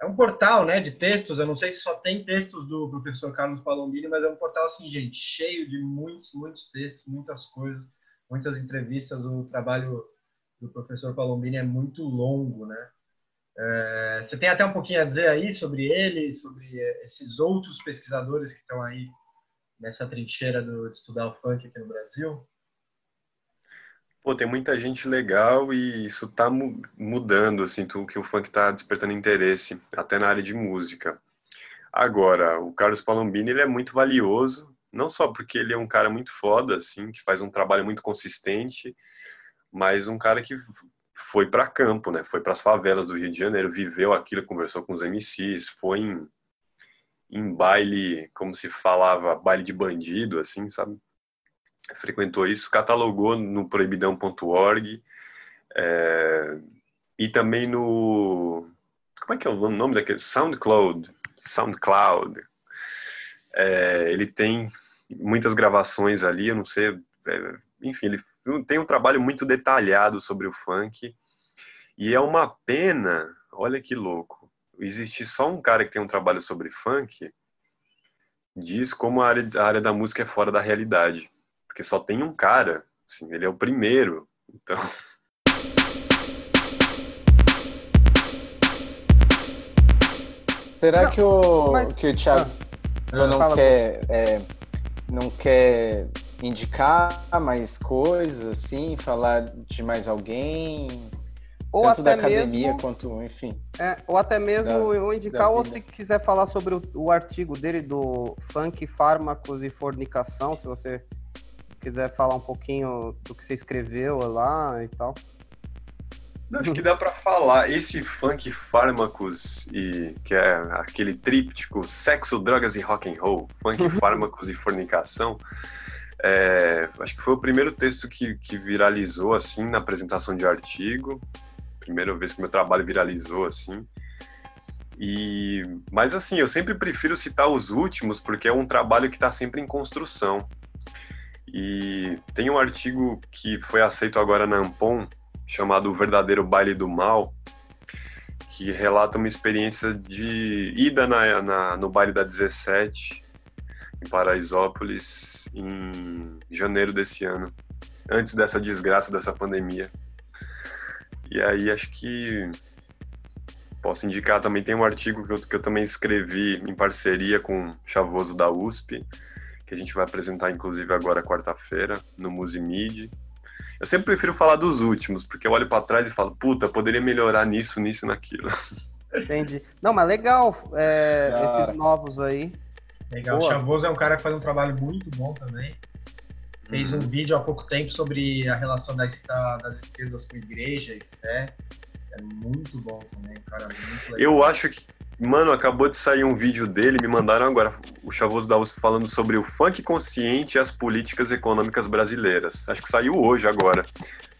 é um portal, né, de textos. Eu não sei se só tem textos do professor Carlos Palombini, mas é um portal assim, gente, cheio de muitos, muitos textos, muitas coisas, muitas entrevistas. O trabalho do professor Palombini é muito longo, né? É, você tem até um pouquinho a dizer aí sobre ele, sobre esses outros pesquisadores que estão aí nessa trincheira do, de estudar o funk aqui no Brasil? Pô, tem muita gente legal e isso tá mudando, assim, tudo que o funk tá despertando interesse, até na área de música. Agora, o Carlos Palombini, ele é muito valioso, não só porque ele é um cara muito foda, assim, que faz um trabalho muito consistente, mas um cara que foi para campo, né? Foi para as favelas do Rio de Janeiro, viveu aquilo, conversou com os MCs, foi em em baile, como se falava, baile de bandido, assim, sabe? Frequentou isso, catalogou no proibidão.org é, e também no. Como é que é o nome daquele? SoundCloud. SoundCloud. É, ele tem muitas gravações ali, eu não sei. É, enfim, ele tem um trabalho muito detalhado sobre o funk. E é uma pena, olha que louco, existir só um cara que tem um trabalho sobre funk diz como a área, a área da música é fora da realidade. Porque só tem um cara, assim, ele é o primeiro. Então. Será não, que o, mas... que o Thiago ah, não, quer, é, não quer indicar mais coisas, assim, falar de mais alguém? ou Tanto até da academia mesmo, quanto, enfim. É, ou até mesmo da, eu indicar, ou se quiser falar sobre o, o, artigo dele do funk, fármacos e fornicação, se você quiser falar um pouquinho do que você escreveu lá e tal. Acho que dá para falar. Esse funk, fármacos e que é aquele tríptico sexo, drogas e rock and roll, funk, fármacos e fornicação. É, acho que foi o primeiro texto que, que viralizou assim na apresentação de artigo primeira vez que meu trabalho viralizou assim. E mas assim, eu sempre prefiro citar os últimos porque é um trabalho que está sempre em construção. E tem um artigo que foi aceito agora na Ampon, chamado O Verdadeiro Baile do Mal, que relata uma experiência de ida na, na, no baile da 17, em Paraisópolis, em janeiro desse ano, antes dessa desgraça dessa pandemia. E aí acho que posso indicar também, tem um artigo que eu, que eu também escrevi em parceria com o Chavoso da USP, que a gente vai apresentar inclusive agora quarta-feira no Musimid. Eu sempre prefiro falar dos últimos, porque eu olho para trás e falo, puta, poderia melhorar nisso, nisso e naquilo. Entendi. Não, mas legal é, esses novos aí. Legal. Boa. O Chavoso é um cara que faz um trabalho muito bom também. Fez um uhum. vídeo há pouco tempo sobre a relação das, das esquerdas com igreja e fé. É muito bom também, cara. Muito legal. Eu acho que. Mano, acabou de sair um vídeo dele, me mandaram agora, o Chavoso da USP falando sobre o funk consciente e as políticas econômicas brasileiras. Acho que saiu hoje agora.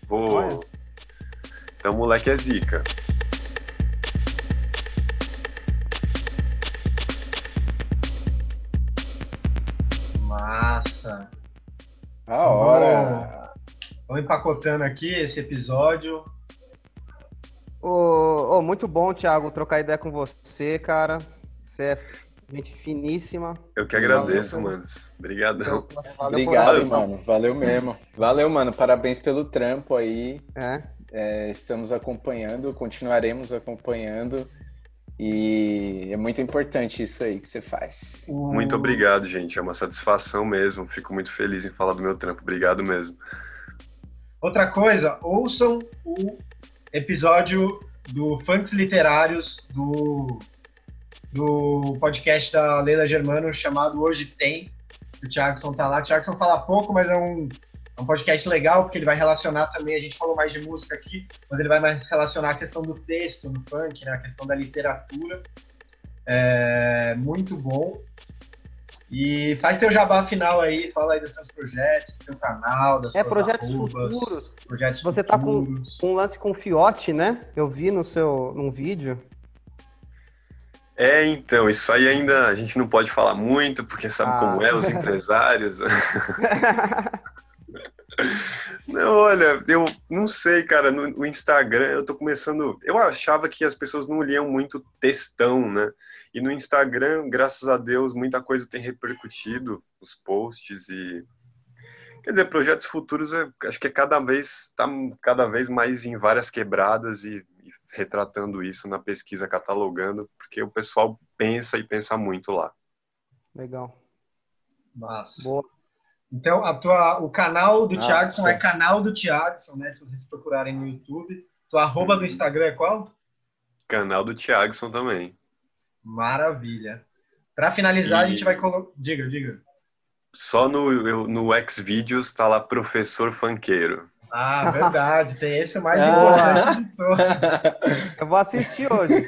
Vou. Então, moleque é zica. Massa. A hora. Vamos empacotando aqui esse episódio. Oh, oh, muito bom, Thiago, trocar ideia com você, cara. Você é gente finíssima. Eu que agradeço, mano. Obrigadão. Obrigado, mano. Valeu mesmo. Valeu, mano. Parabéns pelo trampo aí. É. É, estamos acompanhando, continuaremos acompanhando. E é muito importante isso aí que você faz. Muito obrigado, gente. É uma satisfação mesmo. Fico muito feliz em falar do meu trampo. Obrigado mesmo. Outra coisa, ouçam o episódio do Funks Literários do, do podcast da Leila Germano chamado Hoje Tem. O Thiagson tá lá. O Thiagson fala pouco, mas é um, É um podcast legal porque ele vai relacionar também, a gente falou mais de música aqui, mas ele vai mais relacionar a questão do texto no funk, né? A questão da literatura. É muito bom. E faz teu jabá final aí, fala aí dos seus projetos, do teu canal, das É, suas projetos arrobas, futuros. Projetos Você tá com futuros. com um lance com fiote, né? Eu vi no seu num vídeo. É, então, isso aí ainda a gente não pode falar muito, porque sabe Ah. como é, os empresários. Não, olha, eu não sei, cara, no, no Instagram eu tô começando. Eu achava que as pessoas não liam muito textão, né? E no Instagram, graças a Deus, muita coisa tem repercutido, os posts e. Quer dizer, projetos futuros, eu acho que é cada vez, tá cada vez mais em várias quebradas e, e retratando isso na pesquisa, catalogando, porque o pessoal pensa e pensa muito lá. Legal. Massa. Boa. Então, a tua, o canal do Ah, Thiagson sim. é canal do Thiagson, né? Se vocês procurarem no YouTube. Tua arroba do Instagram é qual? Canal do Thiagson também. Maravilha. Pra finalizar, a E- gente vai colocar. Diga, diga. Só no, no Xvideos tá lá professor funkeiro. Ah, verdade. Tem esse mais Ah. importante de todos. Eu vou assistir hoje.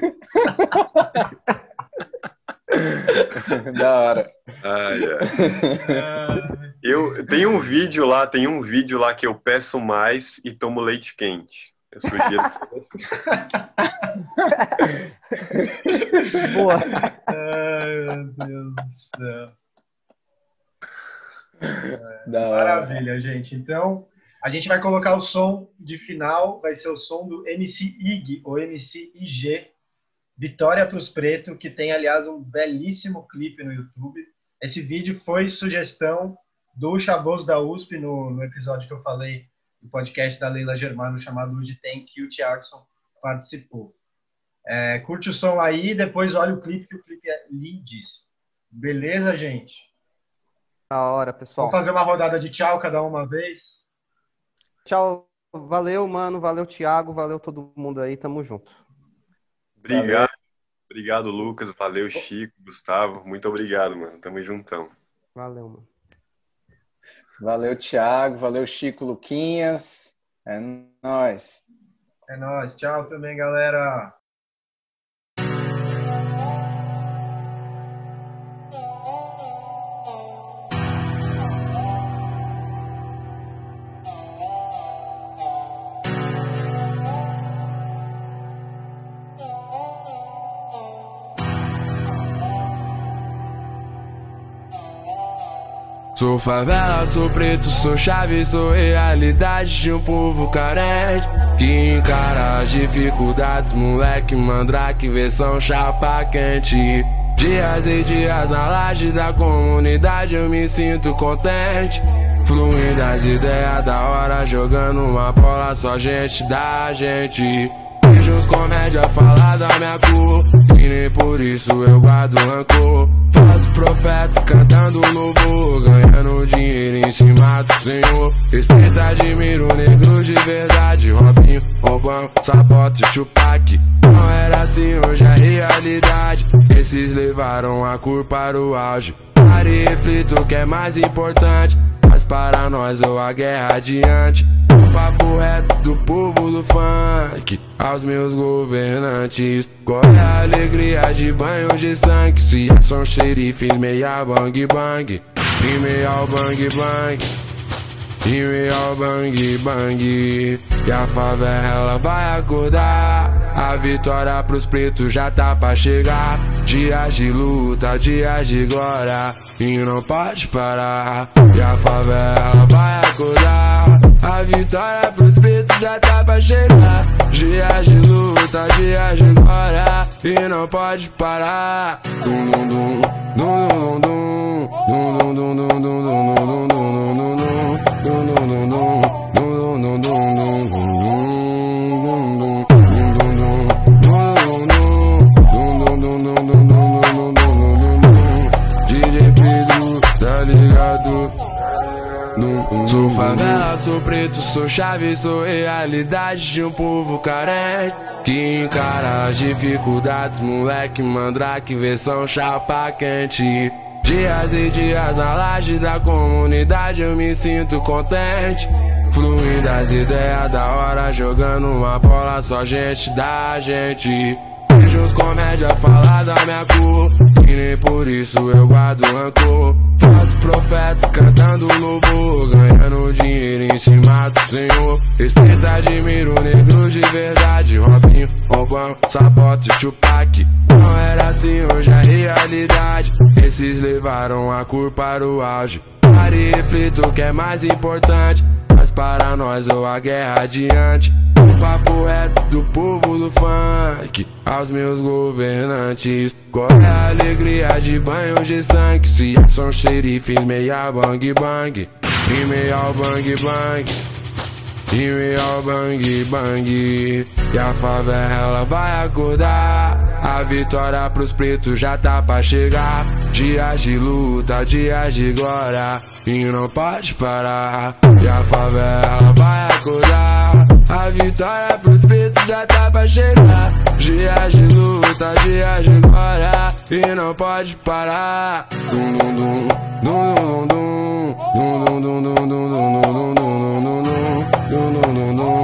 da hora. Ai, ai. Eu tem um vídeo lá, tem um vídeo lá que eu peço mais e tomo leite quente. Eu sugiro que você Boa. Ai, meu Deus do céu. Da hora. Maravilha, gente. Então, a gente vai colocar o som de final, vai ser o som do MC IG, ou MC IG, Vitória para os Pretos, que tem, aliás, um belíssimo clipe no YouTube. Esse vídeo foi sugestão do Chaboso da USP, no, no episódio que eu falei do podcast da Leila Germano, chamado Hoje Tem, que o Thiagson participou. É, curte o som aí, depois olha o clipe, que o clipe é lindíssimo. Beleza, gente? Da hora, pessoal. Vamos fazer uma rodada de tchau cada uma vez. Tchau. Valeu, mano. Valeu, Thiago. Valeu todo mundo aí. Tamo junto. Obrigado. Obrigado, Lucas. Valeu, Chico, Gustavo. Muito obrigado, mano. Tamo juntão. Valeu, mano. Valeu, Thiago. Valeu, Chico Luquinhas. É nóis. É nóis. Tchau também, galera. Sou favela, sou preto, sou chave, sou realidade de um povo carente que encara as dificuldades, moleque mandrake, versão chapa quente. Dias e dias na laje da comunidade eu me sinto contente. Fluindo as ideias da hora, jogando uma bola, só gente da gente. Vejo os comédia falar da minha cor, e nem por isso eu guardo rancor. Profetas cantando louvor, ganhando dinheiro em cima do Senhor. Respeito, admiro negros de verdade, Robinho, Obama, Sabota e. Não era assim, hoje é realidade. Esses levaram a cor para o auge. Pare e reflito o que é mais importante. Mas para nós ou a guerra adiante. O papo reto do povo do funk aos meus governantes. É a alegria de banho de sangue? Se já são xerifes, meia bang bang. E meia bang bang. E meia bang bang. E a favela vai acordar. A vitória pros pretos já tá pra chegar. Dias de luta, dias de glória. E não pode parar. E a favela vai acordar. A vitória pros pretos já tá pra chegar. Dias de luta, dias de glória. E não pode parar. Dum dum dum, dum dum dum, dum dum dum dum dum dum Sou favela, sou preto, sou chave, sou realidade de um povo carente que encara as dificuldades, moleque mandrake, versão chapa quente. Dias e dias na laje da comunidade eu me sinto contente. Fluindo as ideias da hora, jogando uma bola, só gente da gente. Vejo os comédia falar da minha cor, e nem por isso eu guardo rancor. Faço profetas cantando louvor, ganhando dinheiro em cima do Senhor. Respeito, admiro negro de verdade, Robinho, Obama, Sabota e Tupac. Não era assim, hoje é realidade. Esses levaram a cor para o auge. Pare e reflito o que é mais importante. Mas para nós ou a guerra adiante. O papo reto do povo do funk. Aos meus governantes. Qual é a alegria de banho de sangue? Se são xerifes, meia bang bang. E meia bang bang. E real bang bang E a favela vai acordar A vitória pros pretos já tá pra chegar Dias de luta, dias de glória E não pode parar E a favela vai acordar A vitória pros pretos já tá pra chegar Dias de luta, dias de glória E não pode parar Dum dum dum Dum dum dum Dum dum dum dum dum dum dum no, no, no, no.